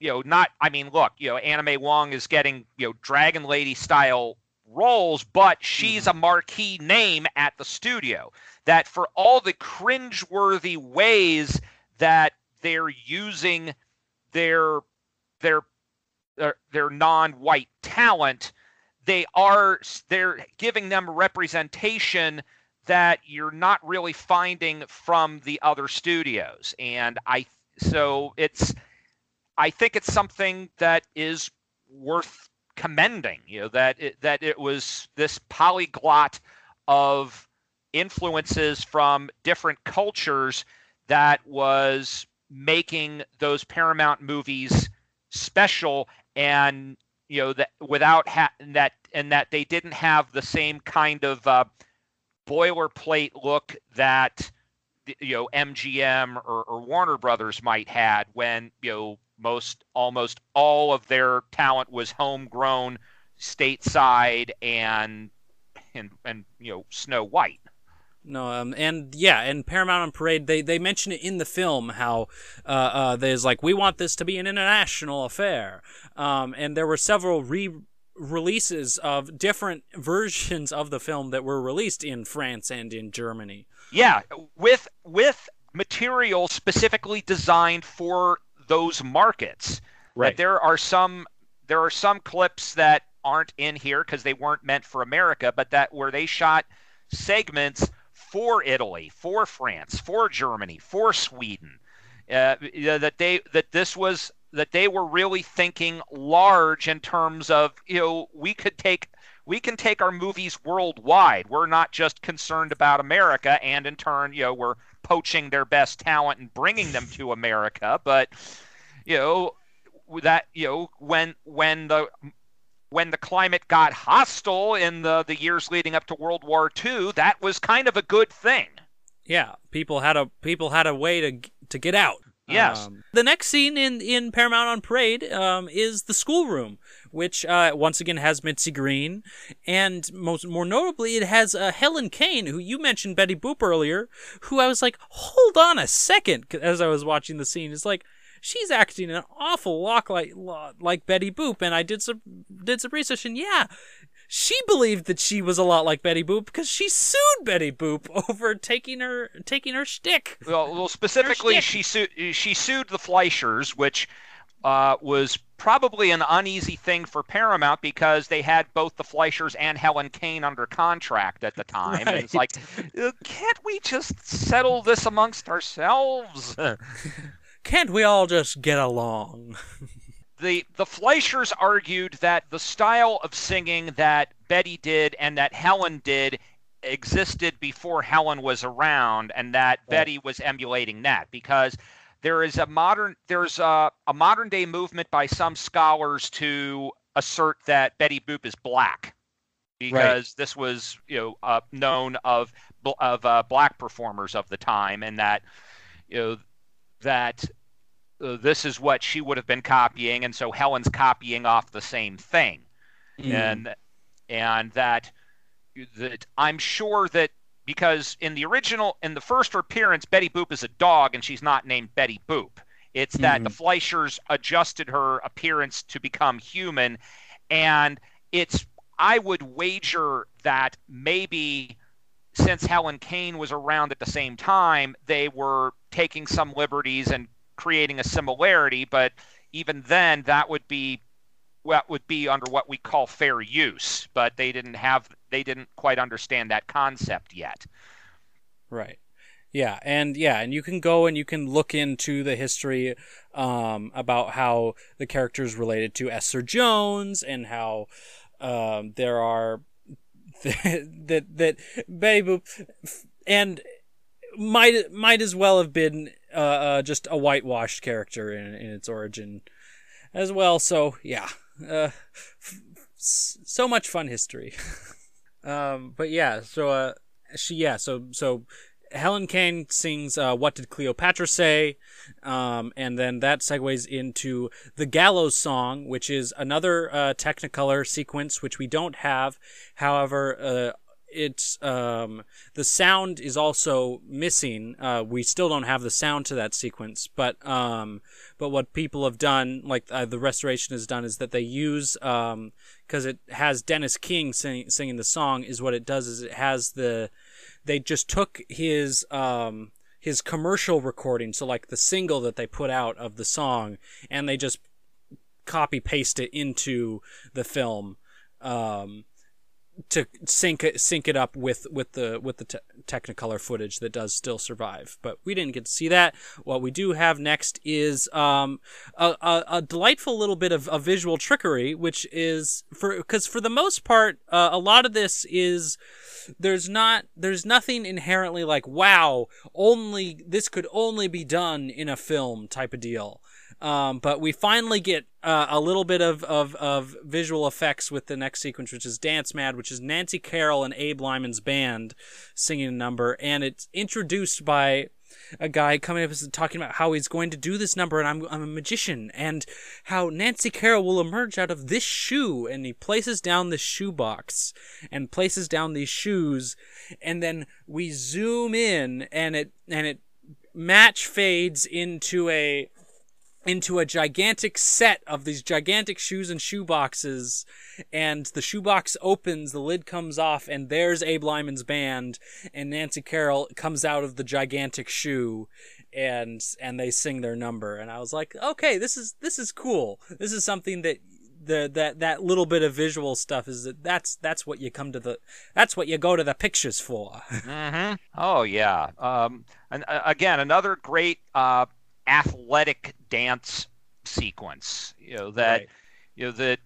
you know, not, I mean, look, you know, May Wong is getting, you know, Dragon Lady style roles, but she's mm-hmm. a marquee name at the studio. That for all the cringeworthy ways that they're using their their their, their non-white talent, they are they're giving them representation that you're not really finding from the other studios. And I so it's I think it's something that is worth commending you know that it, that it was this polyglot of influences from different cultures that was making those Paramount movies special and you know that without ha- that and that they didn't have the same kind of uh, boilerplate look that you know MGM or, or Warner Brothers might had when you know most almost all of their talent was homegrown, stateside, and and and you know Snow White. No, um, and yeah, and Paramount on Parade, they they mention it in the film how uh, uh, there's like we want this to be an international affair, um, and there were several re releases of different versions of the film that were released in France and in Germany. Yeah, with with material specifically designed for those markets. Right. there are some there are some clips that aren't in here because they weren't meant for America, but that where they shot segments for Italy, for France, for Germany, for Sweden. Uh, that they that this was that they were really thinking large in terms of you know we could take we can take our movies worldwide. We're not just concerned about America, and in turn, you know, we're poaching their best talent and bringing them to America. But you know that you know when when the when the climate got hostile in the the years leading up to World War II, that was kind of a good thing. Yeah, people had a people had a way to to get out. Yes. Um, the next scene in, in Paramount on Parade um, is the schoolroom, which uh, once again has Mitzi Green, and most more notably, it has uh, Helen Kane, who you mentioned Betty Boop earlier, who I was like, hold on a second, as I was watching the scene. It's like she's acting an awful lot like like Betty Boop, and I did some did some research, and yeah, she believed that she was a lot like Betty Boop because she sued Betty Boop <laughs> over taking her taking her shtick. Well, well specifically, she sued she sued the Fleischers, which uh, was probably an uneasy thing for Paramount because they had both the Fleischers and Helen Kane under contract at the time. Right. And it's like, uh, can't we just settle this amongst ourselves? <laughs> can't we all just get along? <laughs> the the Fleischers argued that the style of singing that Betty did and that Helen did existed before Helen was around, and that oh. Betty was emulating that because there is a modern there's a, a modern day movement by some scholars to assert that Betty Boop is black because right. this was you know uh, known of of uh, black performers of the time and that you know that uh, this is what she would have been copying, and so Helen's copying off the same thing, mm. and and that that I'm sure that because in the original in the first appearance, Betty Boop is a dog and she's not named Betty Boop. It's that mm. the Fleischers adjusted her appearance to become human, and it's I would wager that maybe since Helen Kane was around at the same time, they were taking some liberties and creating a similarity, but even then, that would be what would be under what we call fair use. But they didn't have, they didn't quite understand that concept yet. Right. Yeah, and yeah, and you can go and you can look into the history um, about how the characters related to Esther Jones and how um, there are <laughs> that that Betty and might might as well have been uh, uh, just a whitewashed character in, in its origin as well. So yeah, uh, f- so much fun history. <laughs> um, but yeah, so uh, she yeah, so so Helen Kane sings uh, "What Did Cleopatra Say," um, and then that segues into the Gallows song, which is another uh, Technicolor sequence which we don't have. However, uh, it's um, the sound is also missing. Uh, we still don't have the sound to that sequence, but um, but what people have done, like uh, the restoration has done, is that they use because um, it has Dennis King sing, singing the song. Is what it does is it has the they just took his um, his commercial recording, so like the single that they put out of the song, and they just copy paste it into the film. Um, to sync it sync it up with with the with the te- Technicolor footage that does still survive. But we didn't get to see that. What we do have next is um, a, a, a, delightful little bit of, of visual trickery, which is for because for the most part, uh, a lot of this is there's not there's nothing inherently like wow only this could only be done in a film type of deal um, but we finally get uh, a little bit of, of, of visual effects with the next sequence, which is Dance Mad, which is Nancy Carroll and Abe Lyman's band singing a number. And it's introduced by a guy coming up and talking about how he's going to do this number and I'm, I'm a magician and how Nancy Carroll will emerge out of this shoe and he places down the shoe box and places down these shoes and then we zoom in and it and it match fades into a into a gigantic set of these gigantic shoes and shoe boxes and the shoebox opens the lid comes off and there's abe lyman's band and nancy carroll comes out of the gigantic shoe and and they sing their number. And i was like okay this is this is cool. This is something that the that that little bit of visual stuff is that that's that's what you come to the that's what you go to the pictures for. <laughs> Mm-hmm. oh yeah. Um and uh, again another great uh athletic dance sequence. You know that right. you know that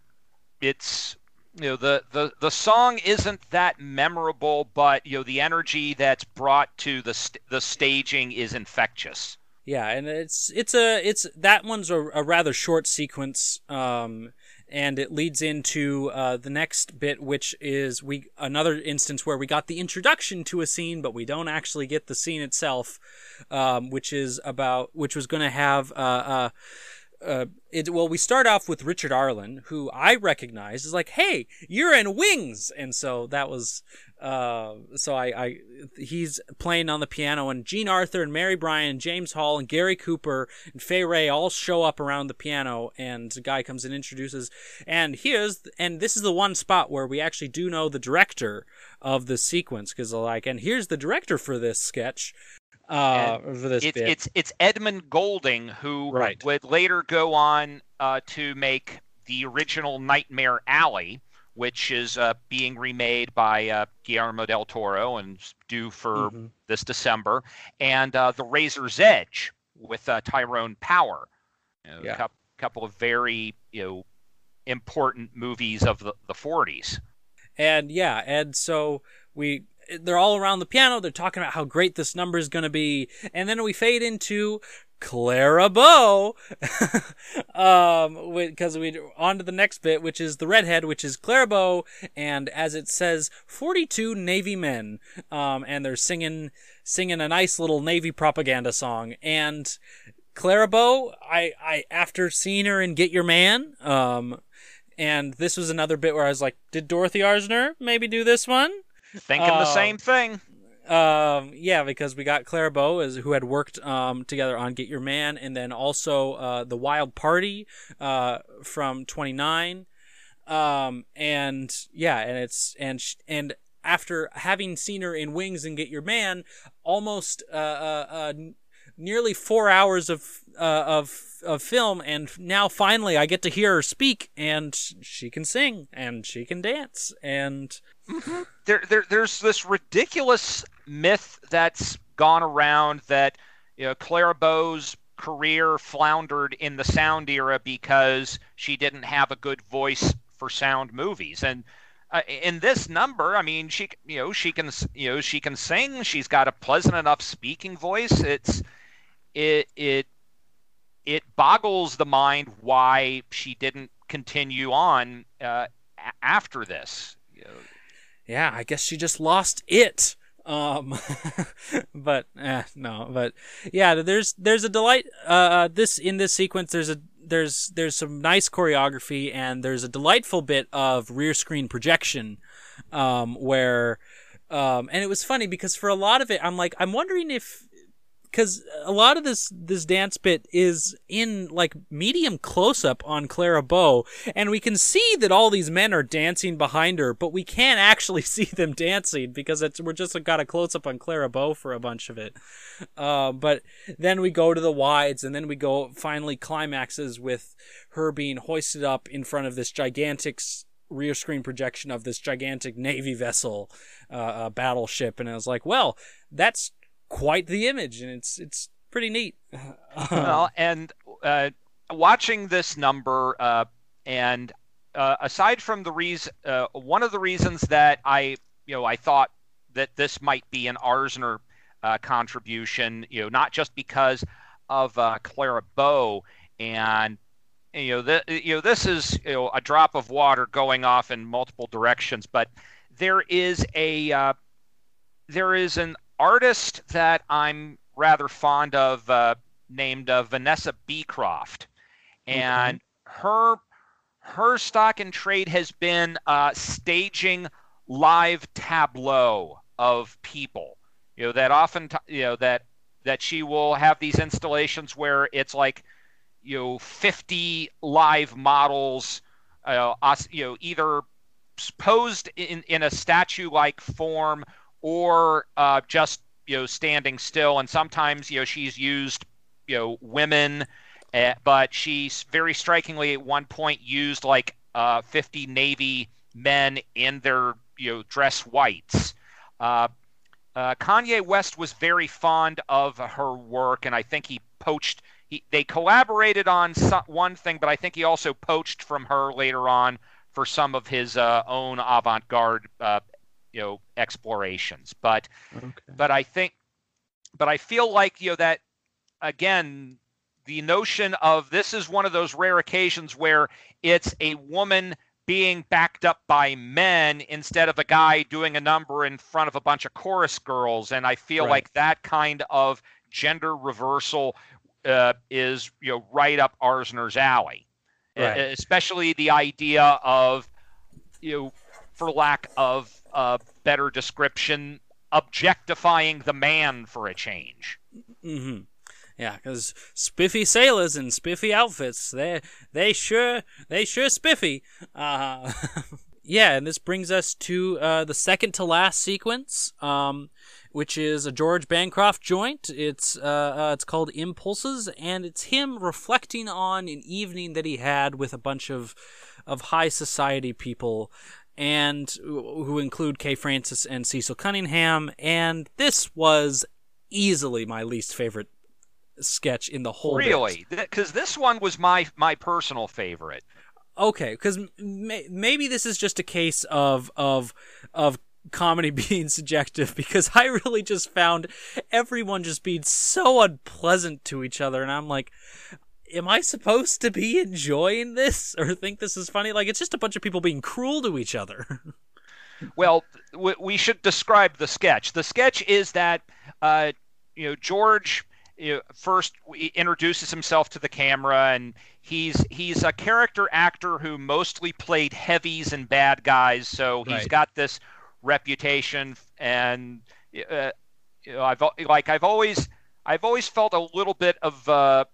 it's you know the, the the song isn't that memorable, but you know the energy that's brought to the st- the staging is infectious. Yeah, and it's it's a it's that one's a, a rather short sequence. Um, and it leads into uh, the next bit, which is we another instance where we got the introduction to a scene, but we don't actually get the scene itself, um, which is about which was going to have. Uh, uh, uh, it, well, we start off with Richard Arlen, who I recognize is like, "Hey, you're in Wings," and so that was, uh, so I, I, he's playing on the piano, and Jean Arthur and Mary Brian, James Hall and Gary Cooper and Fay Wray all show up around the piano, and the guy comes and introduces, and here's, and this is the one spot where we actually do know the director of the sequence, because like, and here's the director for this sketch, uh, for this it's, bit. it's it's Edmund Goulding who Right. would later go on uh, to make the original Nightmare Alley, which is uh, being remade by uh, Guillermo del Toro and due for Mhm. this December, and uh, The Razor's Edge with uh, Tyrone Power. You know, Yeah. a coup- couple of very you know important movies of the, the 40s. And yeah, and so we they're all around the piano, they're talking about how great this number is going to be, and then we fade into Clara Bow, <laughs> um, because we on to the next bit, which is the redhead, which is Clara Bow, and as it says, forty-two Navy men, um, and they're singing singing a nice little Navy propaganda song, and Clara Bow, I I after seeing her in Get Your Man, um, and this was another bit where I was like, did Dorothy Arzner maybe do this one? Thinking the Oh. same thing. Um, yeah, because we got Clara Bow as who had worked um, together on Get Your Man, and then also uh, the Wild Party uh, from 29. Um, and yeah, and it's and sh- and after having seen her in Wings and Get Your Man, almost uh, uh, uh, nearly four hours of uh, of of film, and now finally I get to hear her speak, and she can sing and she can dance, and there, there there's this ridiculous myth that's gone around that you know Clara Bow's career floundered in the sound era because she didn't have a good voice for sound movies. And uh, in this number I mean she you know she can you know she can sing. She's got a pleasant enough speaking voice. It's it it it boggles the mind why she didn't continue on uh, after this yeah, I guess she just lost it. Um, <laughs> but eh, no, but yeah, there's there's a delight. Uh, this in this sequence, there's a there's there's some nice choreography and there's a delightful bit of rear screen projection, um, where, um, and it was funny because for a lot of it, I'm like, I'm wondering if because a lot of this this dance bit is in like medium close up on Clara Bow, and we can see that all these men are dancing behind her, but we can't actually <laughs> see them dancing because it's we're just got a close up on Clara Bow for a bunch of it. Uh, but then we go to the wides, and then we go finally climaxes with her being hoisted up in front of this gigantic. Rear screen projection of this gigantic navy vessel, uh, uh, battleship, and I was like, "Well, that's quite the image, and it's it's pretty neat. <laughs> well, and uh, watching this number, uh, and uh, aside from the reason, uh, one of the reasons that I, you know, I thought that this might be an Arzner uh, contribution, you know, not just because of uh, Clara Bow and. You know, th- you know, this is you know a drop of water going off in multiple directions, but there is a uh, there is an artist that I'm rather fond of uh, named uh, Vanessa Beecroft, and her her stock in trade has been uh, staging live tableau of people. You know that often t- you know that that she will have these installations where it's like you know 50 live models uh, you know either posed in in a statue like form or uh, just you know standing still and sometimes you know she's used you know women uh, but she's very strikingly at one point used like uh, 50 navy men in their you know dress whites uh, uh, Kanye West was very fond of her work, and I think he poached. He, they collaborated on some, one thing, but I think he also poached from her later on for some of his uh, own avant-garde, you know, explorations. But okay. but I think, but I feel like you know that again, the notion of this is one of those rare occasions where it's a woman being backed up by men instead of a guy doing a number in front of a bunch of chorus girls and i feel Right. like that kind of gender reversal uh, is you know right up Arzner's alley Right. especially the idea of you know for lack of a better description objectifying the man for a change Mm-hmm. Yeah, because spiffy sailors in spiffy outfits, they they sure they sure spiffy. Uh, <laughs> yeah, and this brings us to uh, the second to last sequence, um, which is a George Bancroft joint. It's uh, uh, it's called Impulses, and it's him reflecting on an evening that he had with a bunch of of high society people. And who include Kay Francis and Cecil Cunningham, and this was easily my least favorite sketch in the whole really? Because this one was my my personal favorite. Okay because may- maybe this is just a case of of of comedy <laughs> being subjective because i really just found everyone just being so unpleasant to each other and i'm like am i supposed to be enjoying this or think this is funny like it's just a bunch of people being cruel to each other <laughs> Well, we should describe the sketch. The sketch is that uh, you know George you know, first introduces himself to the camera, and he's he's a character actor who mostly played heavies and bad guys, so he's Right. got this reputation. And uh, you know, I've like I've always I've always felt a little bit of uh,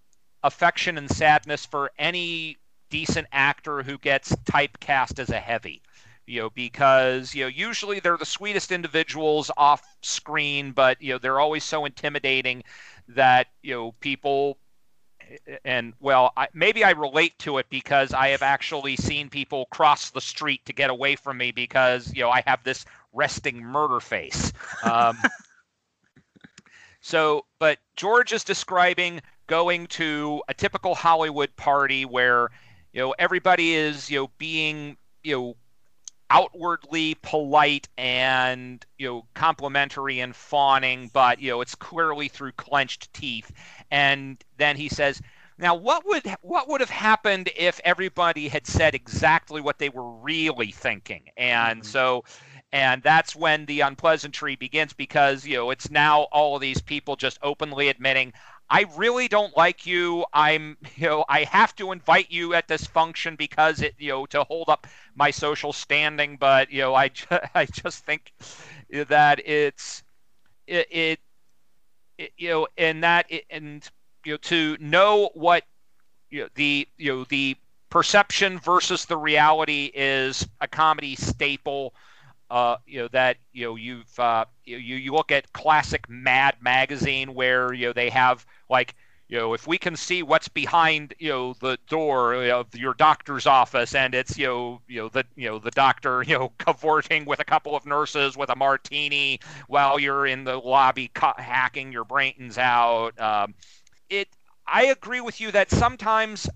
affection and sadness for any decent actor who gets typecast as a heavy you know, because you know usually they're the sweetest individuals off screen, but you know they're always so intimidating that you know people. And well, I, maybe I relate to it because I have actually seen people cross the street to get away from me because you know I have this resting murder face. Um, <laughs> so, but George is describing going to a typical Hollywood party where you know everybody is you know being you know outwardly polite and you know complimentary and fawning but you know it's clearly through clenched teeth and then he says now what would what would have happened if everybody had said exactly what they were really thinking and Mhm. so and that's when the unpleasantry begins because you know it's now all of these people just openly admitting I really don't like you. I'm, <laughs> you know, I have to invite you at this function because it, you know, to hold up my social standing. But you know, I, ju- <laughs> I just think that it's, it, it, it you know, and that, it, and you know, to know what, you know, the, you know, the perception versus the reality is a comedy staple. Uh, you know that you know you've uh, you you look at classic Mad magazine where you know they have like you know if we can see what's behind you know the door of your doctor's office and it's you know you know the you know the doctor <laughs> you know cavorting with a couple of nurses with a martini while you're in the lobby hacking your brains out um, it I agree with you that sometimes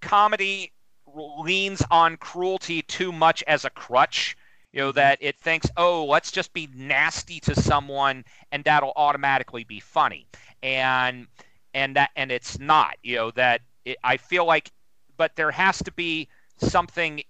comedy leans on cruelty too much as a crutch you know that it thinks oh let's just be nasty to someone and that'll automatically be funny. And and that and it's not you know that it, i feel like but there has to be something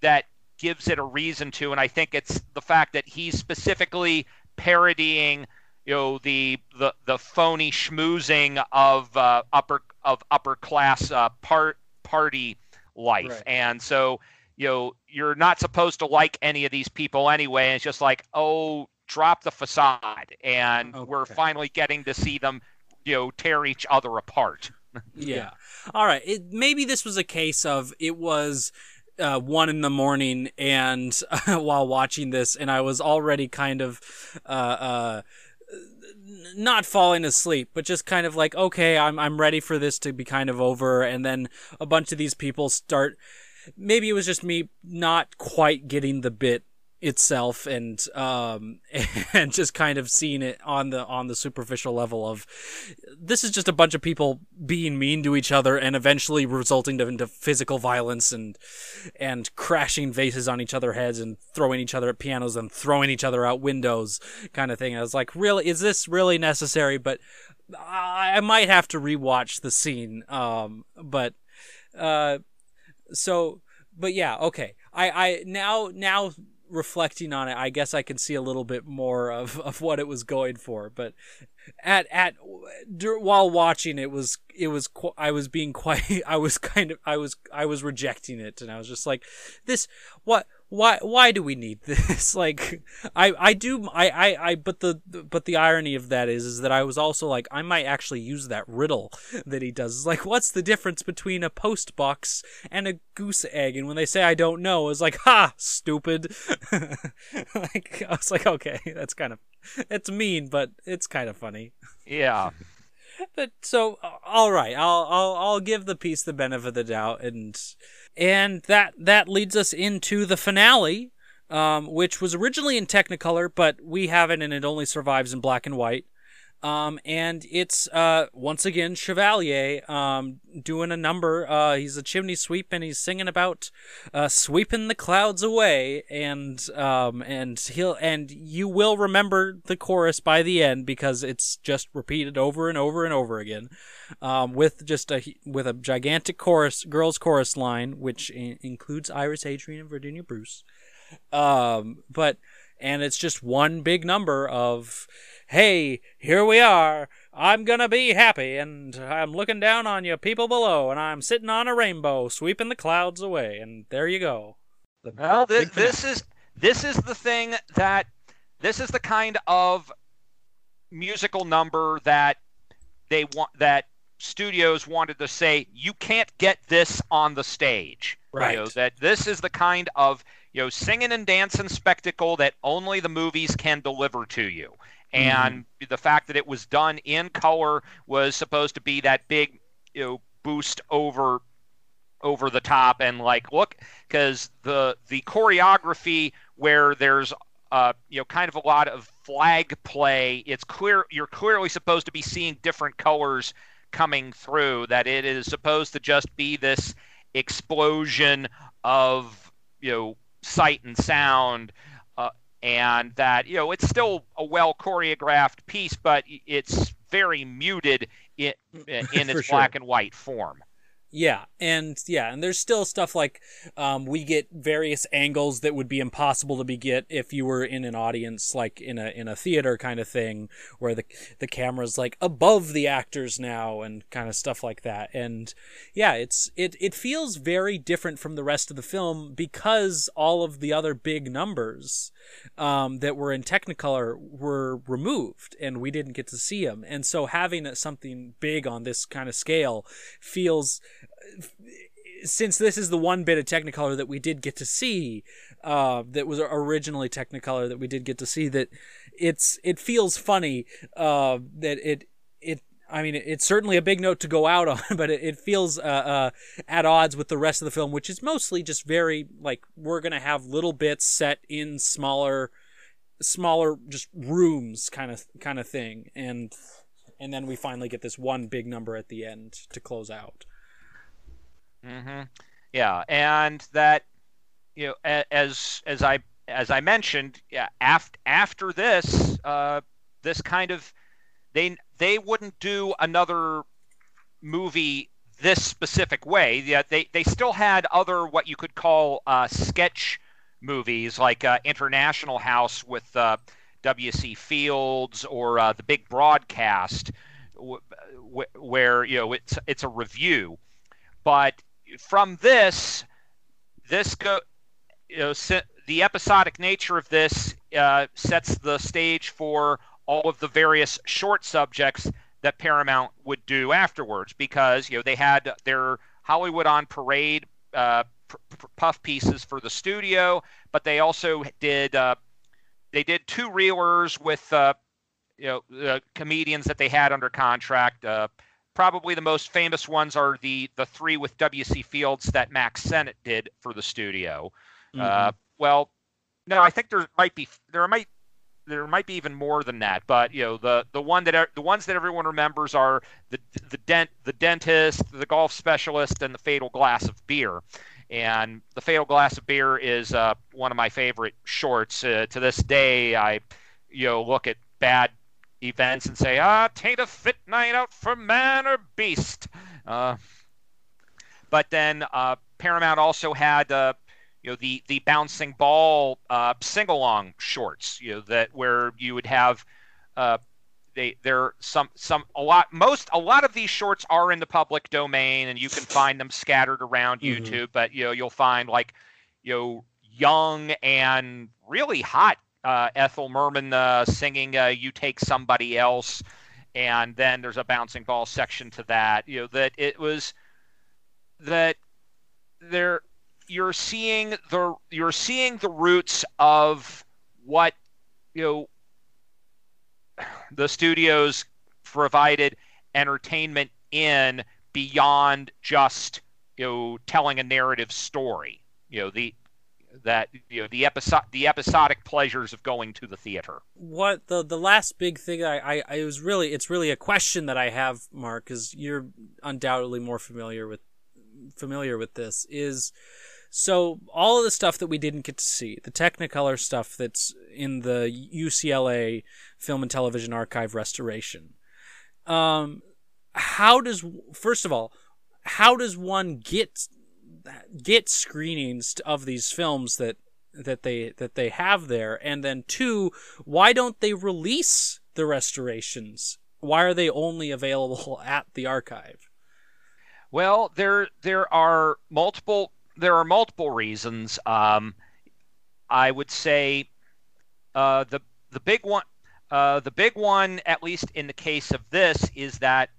that gives it a reason to. And i think it's the fact that he's specifically parodying you know the the, the phony schmoozing of uh, upper of upper class uh, part party life. Right. and so you know you're not supposed to like any of these people anyway and it's just like oh drop the facade and we're finally getting to see them you know tear each other apart <laughs> Yeah. All right. It, maybe this was a case of it was uh, one in the morning, and <laughs> while watching this, and I was already kind of uh, uh, not falling asleep, but just kind of like, okay, I'm I'm ready for this to be kind of over, and then a bunch of these people start. Maybe it was just me not quite getting the bit itself and um <laughs> and just kind of seeing it on the on the superficial level of this is just a bunch of people being mean to each other and eventually resulting to, into physical violence and and crashing vases on each other's heads and throwing each other at pianos and throwing each other out windows kind of thing. I was like, really, is this really necessary? But I, I might have to rewatch the scene. Um, but uh, so but yeah, okay. I I now now reflecting on it, I guess I can see a little bit more of, <laughs> of what it was going for. But at at while watching it was it was I was being <laughs> quite I was kind of I was I was rejecting it, and I was just like, this what why why do we need this? <laughs> Like i i do i i, I but the but the irony of that is is that i was also like i might actually use that riddle <laughs> that he does. It's like what's the difference between a post box and a goose egg? And when they say i don't know it's like ha stupid. <laughs> Like i was like okay that's kind of it's mean but it's kind of funny. Yeah but so all right i'll i'll i'll give the piece the benefit of the doubt and and that that leads us into the finale, um, which was originally in Technicolor, but we have it and it only survives in black and white. Um, and it's uh, once again Chevalier um, doing a number. Uh, he's a chimney sweep and he's singing about uh, sweeping the clouds away. And um, and he'll and you will remember the chorus by the end because it's just repeated over and over and over again, um, with just a with a gigantic chorus, girls' chorus line, which includes Iris Adrian and Virginia Bruce. Um, but and it's just one big number of hey, here we are. I'm gonna be happy, and I'm looking down on you people below, and I'm sitting on a rainbow, sweeping the clouds away, and there you go. Well, this, this is this is the thing that this is the kind of musical number that they want that studios wanted to say you can't get this on the stage. Right. You know, that this is the kind of you know singing and dancing spectacle that only the movies can deliver to you. And mm-hmm. the fact that it was done in color was supposed to be that big you know boost over over the top and like look because the the choreography where there's uh, you know kind of a lot of flag play it's clear you're clearly supposed to be seeing different colors coming through that it is supposed to just be this explosion of you know sight and sound uh, and that you know it's still a well choreographed piece, but it's very muted in, <laughs> in its sure. black and white form. Yeah, and yeah, and there's still stuff like um, we get various angles that would be impossible to be get if you were in an audience, like in a in a theater kind of thing, where the the camera's like above the actors now, and kind of stuff like that. And yeah, it's it it feels very different from the rest of the film because all of the other big numbers um, that were in Technicolor were removed, and we didn't get to see them. And so having something big on this kind of scale feels since this is the one bit of Technicolor that we did get to see, uh, that was originally Technicolor that we did get to see, that it's it feels funny uh, that it it. I mean, it's certainly a big note to go out on, <laughs> but it, feels uh, uh, at odds with the rest of the film, which is mostly just very like we're gonna have little bits set in smaller, smaller just rooms kind of kind of thing, and and then we finally get this one big number at the end to close out. Mm-hmm. Yeah, and that you know, as as I as I mentioned, yeah, after after this, uh, this kind of they they wouldn't do another movie this specific way. Yeah, they they still had other what you could call uh, sketch movies like uh, International House with uh, W.C. Fields or uh, The Big Broadcast, where you know it's it's a revue, but from this, this go, you know, the episodic nature of this uh, sets the stage for all of the various short subjects that Paramount would do afterwards, because you know they had their Hollywood on Parade uh, puff pieces for the studio, but they also did uh, they did two reelers with uh, you know comedians that they had under contract. Probably the most famous ones are the the three with W.C. Fields that Mack Sennett did for the studio. Uh, mm-hmm. Uh, well, no, I think there might be there might there might be even more than that, but you know the the one that the ones that everyone remembers are the the dent the dentist, the golf specialist, and the fatal glass of beer. And the fatal glass of beer is uh, one of my favorite shorts. Uh, to this day, I you know look at bad events and say, ah, tain't a fit night out for man or beast. Uh, but then uh, Paramount also had uh, you know the the bouncing ball uh, sing along shorts, you know that where you would have uh, they there some some a lot most a lot of these shorts are in the public domain and you can find them scattered around mm-hmm. YouTube, but you know you'll find like you know young and really hot uh, Ethel Merman uh, singing uh, "You Take Somebody Else," and then there's a bouncing ball section to that. You know that it was that there you're seeing the you're seeing the roots of what you know the studios provided entertainment in beyond just you know telling a narrative story you know the that you know the episode the episodic pleasures of going to the theater what the the last big thing i i, I was really it's really a question that i have Marc because you're undoubtedly more familiar with familiar with this is so all of the stuff that we didn't get to see, the Technicolor stuff that's in the UCLA Film and Television Archive restoration. Um, how does first of all, how does one get get screenings of these films that that they that they have there? And then two, why don't they release the restorations? Why are they only available <laughs> at the archive? Well, there there are multiple there are multiple reasons. Um, I would say uh, the the big one uh, the big one, at least in the case of this, is that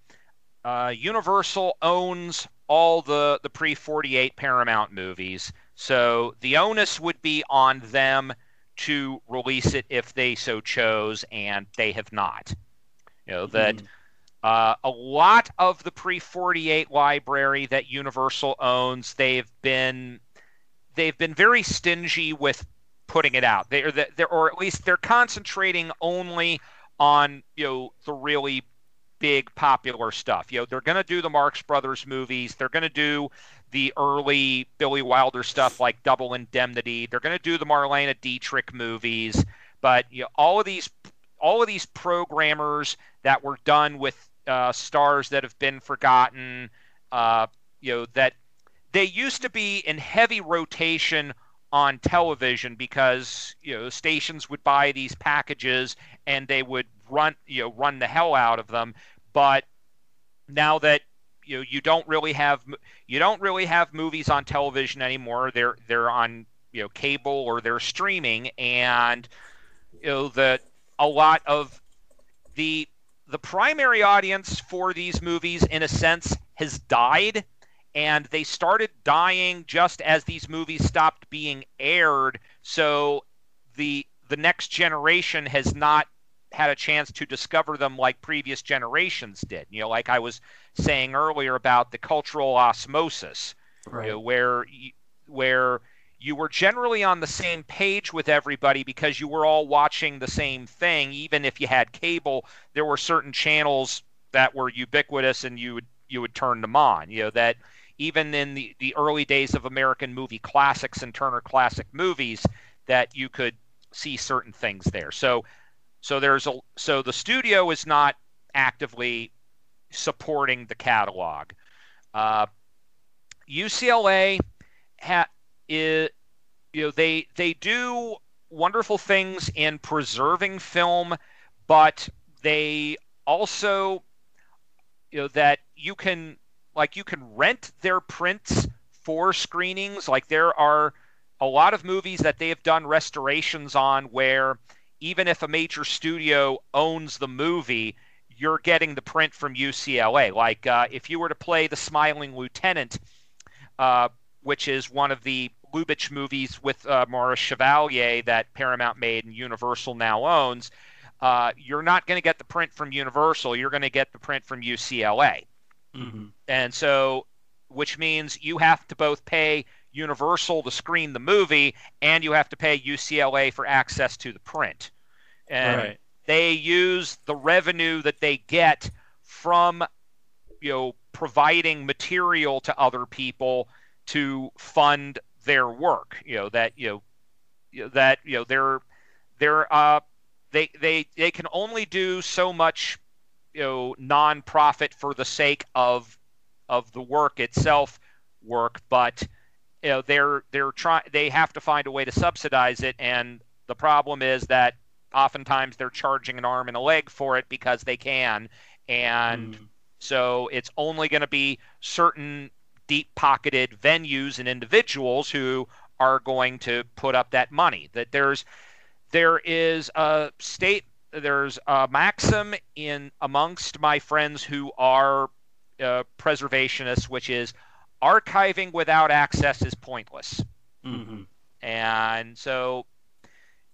uh, Universal owns all the the pre 48 Paramount movies. So the onus would be on them to release it if they so chose, and they have not. You know that. Mm. Uh, a lot of the pre 48 library that Universal owns, they've been they've been very stingy with putting it out. They are they're, or at least they're concentrating only on you know the really big popular stuff. You know, they're going to do the Marx Brothers movies. They're going to do the early Billy Wilder stuff like Double Indemnity. They're going to do the Marlene Dietrich movies. But you know, all of these all of these programmers that were done with uh, stars that have been forgotten. Uh, you know that they used to be in heavy rotation on television because you know stations would buy these packages and they would run you know run the hell out of them. But now that you know you don't really have you don't really have movies on television anymore. They're they're on you know cable or they're streaming and you know that a lot of the the primary audience for these movies, in a sense, has died, and they started dying just as these movies stopped being aired. So the the next generation has not had a chance to discover them like previous generations did. You know, like I was saying earlier about the cultural osmosis, right. you know, where where you were generally on the same page with everybody because you were all watching the same thing. Even if you had cable, there were certain channels that were ubiquitous and you would you would turn them on. You know that even in the, the early days of American movie classics and Turner Classic Movies, that you could see certain things there. So so there's a so the studio is not actively supporting the catalog. Uh, UCLA ha- is you know they they do wonderful things in preserving film, but they also you know that you can like you can rent their prints for screenings. Like there are a lot of movies that they have done restorations on where even if a major studio owns the movie, you're getting the print from UCLA. Like uh, if you were to play The Smiling Lieutenant, uh, which is one of the Lubitsch movies with uh, Maurice Chevalier that Paramount made and Universal now owns, uh, you're not going to get the print from Universal. You're going to get the print from UCLA. Mm-hmm. And so, which means you have to both pay Universal to screen the movie and you have to pay UCLA for access to the print. And right. they use the revenue that they get from, you know, providing material to other people to fund their work. You know that you know, that you know they're they're uh, they they they can only do so much you know nonprofit for the sake of of the work itself work but you know they're they're trying they have to find a way to subsidize it. And the problem is that oftentimes they're charging an arm and a leg for it because they can. And mm. so it's only going to be certain deep pocketed venues and individuals who are going to put up that money. That there's there is a state there's a maxim in amongst my friends who are uh, preservationists which is archiving without access is pointless mm-hmm. and so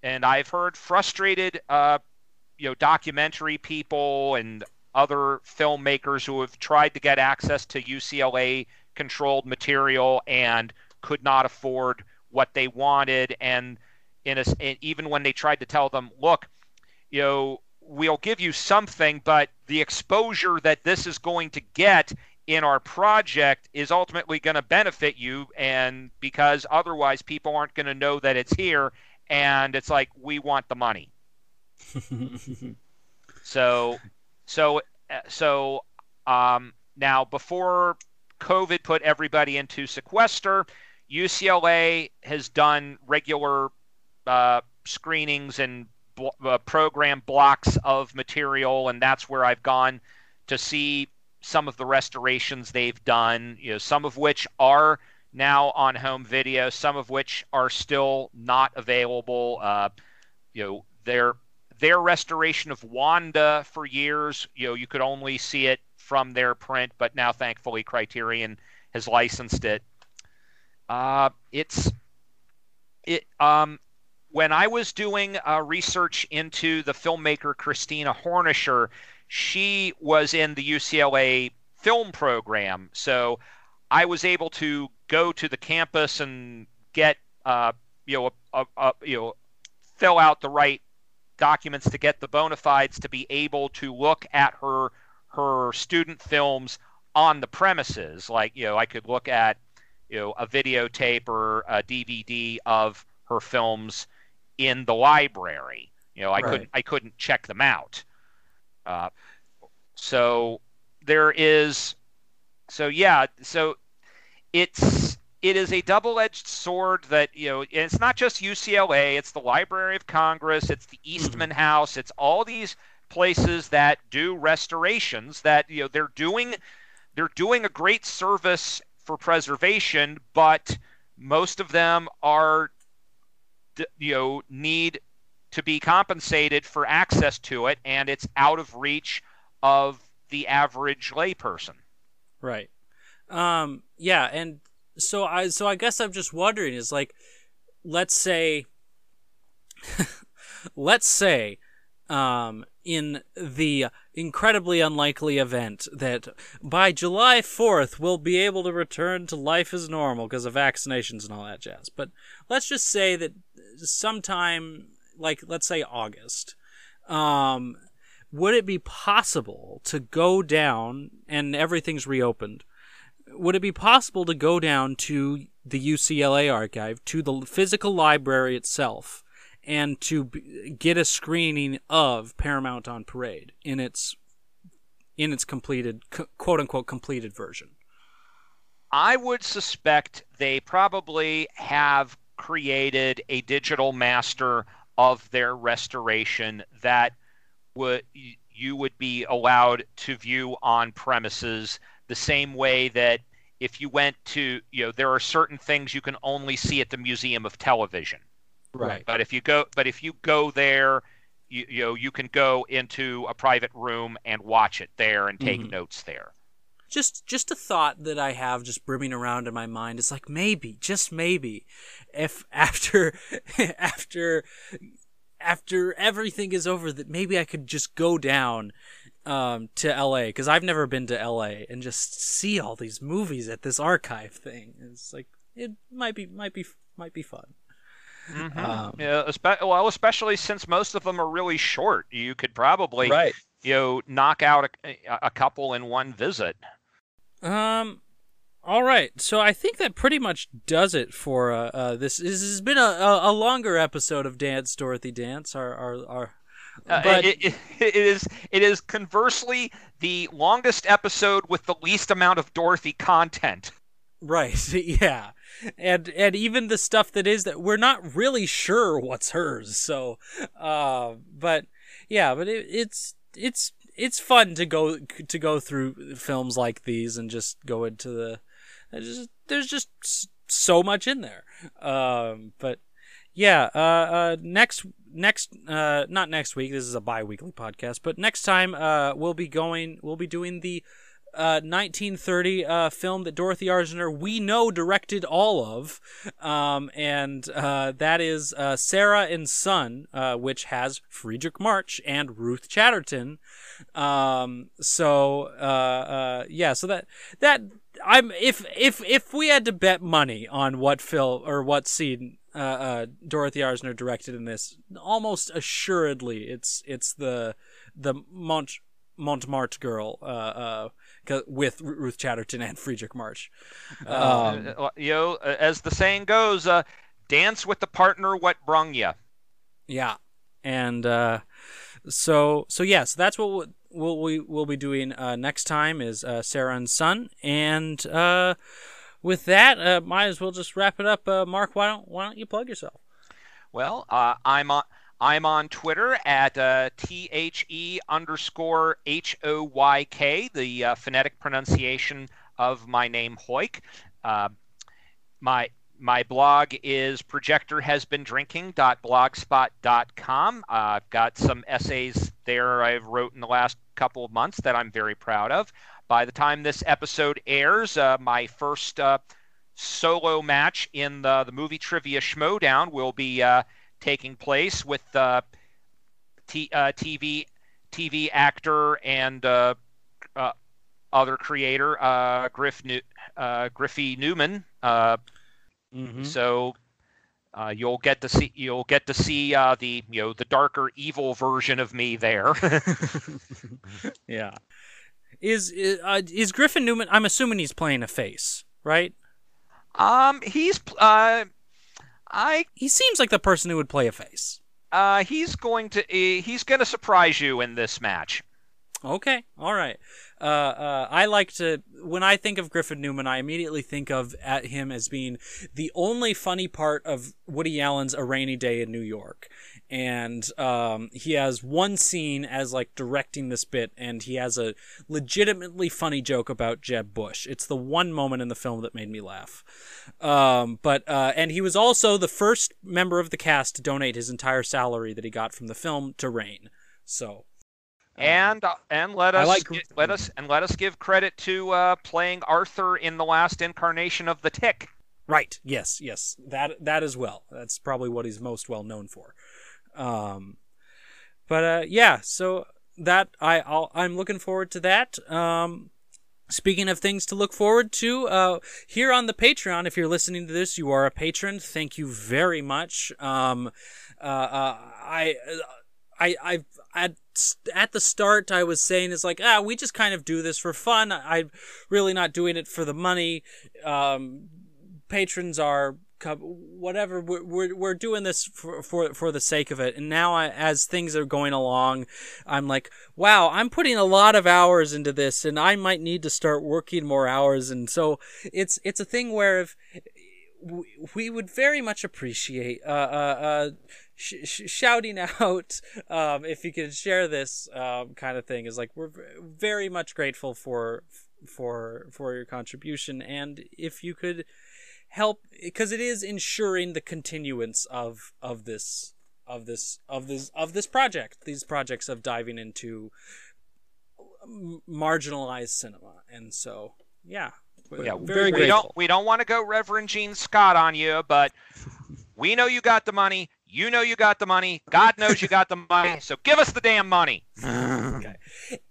and i've heard frustrated uh, you know documentary people and other filmmakers who have tried to get access to ucla controlled material and could not afford what they wanted and in a, even when they tried to tell them, look, you know, we'll give you something, but the exposure that this is going to get in our project is ultimately going to benefit you and because otherwise people aren't going to know that it's here and it's like we want the money. <laughs> So so so um, now before covid put everybody into sequester ucla has done regular uh, screenings and uh, program blocks of material, and that's where I've gone to see some of the restorations they've done. You know, some of which are now on home video, some of which are still not available. Uh, you know, their their restoration of Wanda for years, you know, you could only see it from their print, but now thankfully Criterion has licensed it. Uh, it's it um when I was doing uh, research into the filmmaker Christina Hornisher, she was in the UCLA film program. So I was able to go to the campus and get, uh, you know, a, a, you know, fill out the right documents to get the bona fides to be able to look at her her student films on the premises. Like, you know, I could look at, you know, a videotape or a DVD of her films in the library. You know, I right. couldn't I couldn't check them out. Uh, so there is, so yeah, so it's it is a double-edged sword that you know it's not just UCLA, it's the Library of Congress, it's the. Eastman mm-hmm. House, it's all these places that do restorations that you know they're doing they're doing a great service for preservation, but most of them are you know need to be compensated for access to it, and it's out of reach of the average layperson. Right. Um, yeah, and so I so I guess I'm just wondering is like, let's say, <laughs> let's say, um, in the incredibly unlikely event that by July 4th we'll be able to return to life as normal because of vaccinations and all that jazz. But let's just say that sometime, like, let's say August, um, would it be possible to go down and everything's reopened? Would it be possible to go down to the UCLA archive, to the physical library itself, and to get a screening of Paramount on Parade in its in its completed quote unquote completed version. I would suspect they probably have created a digital master of their restoration that would you would be allowed to view on premises the same way that if you went to you know there are certain things you can only see at the museum of television Right. But if you go, but if you go there, you, you know you can go into a private room and watch it there and take mm-hmm. notes there. Just just a thought that I have just brimming around in my mind. It's like maybe, just maybe, if after <laughs> after after everything is over, that maybe I could just go down um, to LA because I've never been to LA and just see all these movies at this archive thing. It's like it might be might be might be fun. Mm-hmm. Um, yeah, espe- well, especially since most of them are really short, you could probably right. you know knock out a, a couple in one visit. Um, all right, so I think that pretty much does it for uh, uh, this. This has been a, a, longer episode of Dance Dorothy Dance, our our our, Uh, but it, it, it is it is conversely the longest episode with the least amount of Dorothy content. right, <laughs> yeah, and and even the stuff that is that we're not really sure what's hers. So, uh, but yeah, but it, it's it's it's fun to go to go through films like these and just go into the just, there's just so much in there. Um, but yeah, uh, uh, next next uh, not next week. This is a bi-weekly podcast, but next time uh, we'll be going. We'll be doing the uh, 1930 uh, film that Dorothy Arzner we know directed all of, um, and uh, that is uh, Sarah and Son, uh, which has Fredric March and Ruth Chatterton. Um, so uh, uh, yeah, so that that I'm if if if we had to bet money on what film or what scene uh, uh, Dorothy Arzner directed in this, almost assuredly it's it's the the Mont Montmartre girl uh, uh, with Ruth Chatterton and Fredric March. Um, Uh, you know, uh, as the saying goes, uh, dance with the partner what brung you. Yeah, and uh, so so yeah, so that's what we'll, we'll we will be doing uh, next time is uh, Sarah and Son, and uh, with that, uh, might as well just wrap it up. Uh, Marc, why don't why don't you plug yourself? Well, uh, I'm on. I'm on Twitter at uh, the underscore h o y k, the uh, phonetic pronunciation of my name Hoik. Uh, my my blog is projectorhasbeendrinking.blogspot.com. Uh, I've got some essays there I've wrote in the last couple of months that I'm very proud of. By the time this episode airs, uh, my first uh, solo match in the, the movie Trivia Schmoedown will be uh, taking place with uh, t- uh, TV TV actor and uh, uh, other creator uh, Griff New- uh, Griffey Newman. Uh, Mm-hmm. so uh, you'll get to see you'll get to see uh, the you know the darker evil version of me there. <laughs> yeah, is is, uh, is Griffin Newman? I'm assuming he's playing a face, right? um, he's uh, I He seems like the person who would play a face. uh, he's going to uh, he's going to surprise you in this match. Okay, all right. Uh, uh, I like to when I think of Griffin Newman, I immediately think of at him as being the only funny part of Woody Allen's A Rainy Day in New York, and um, he has one scene as like directing this bit, and he has a legitimately funny joke about Jeb Bush. It's the one moment in the film that made me laugh. Um, but uh, and he was also the first member of the cast to donate his entire salary that he got from the film to RAINN. So. and uh, and let us like- let us and let us give credit to uh, playing Arthur in the last incarnation of the Tick. Right. Yes. Yes. That that as well. That's probably what he's most well known for. Um, but uh, yeah. So that I I'll, I'm looking forward to that. Um, speaking of things to look forward to, uh, here on the Patreon, if you're listening to this, you are a patron. Thank you very much. Um, uh, uh, I. I, I, at at the start, I was saying it's like ah, we just kind of do this for fun. I, I'm really not doing it for the money. Um, patrons are whatever we're, we're, we're doing this for, for for the sake of it. And now I, as things are going along i'm like wow i'm putting a lot of hours into this and i might need to start working more hours. And so it's it's a thing where if we- would very much appreciate uh, uh, uh, sh- sh- shouting <laughs> out um, if you could share this um, kind of thing is like we're very much grateful for for for your contribution. And if you could help because it is ensuring the continuance of of this of this of this of this project these projects of diving into m- marginalized cinema and so yeah Yeah, very we grateful don't we don't want to go Reverend Gene Scott on you, but we know you got the money. You know you got the money. God knows you got the money. So give us the damn money. <laughs> okay.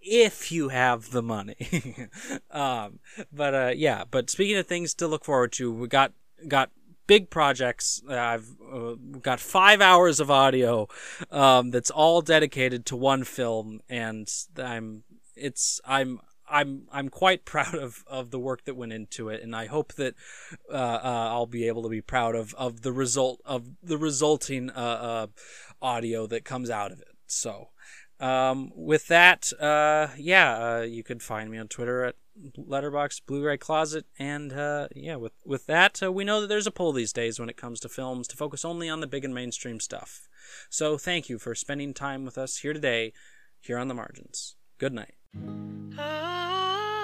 If you have the money. <laughs> um, but uh, yeah, but speaking of things to look forward to, we got got big projects. Uh, I've uh, got five hours of audio um, that's all dedicated to one film, and I'm it's I'm. I'm I'm quite <laughs> proud of, of the work that went into it, and I hope that uh, uh, I'll be able to be proud of, of the result of the resulting uh, uh, audio that comes out of it. So, um, with that, uh, yeah, uh, you can find me on Twitter at Letterbox Blu-ray Closet, and uh, yeah, with with that, uh, we know that there's a pull these days when it comes to films to focus only on the big and mainstream stuff. So thank you for spending time with us here today, here on the margins. Good night. Ah,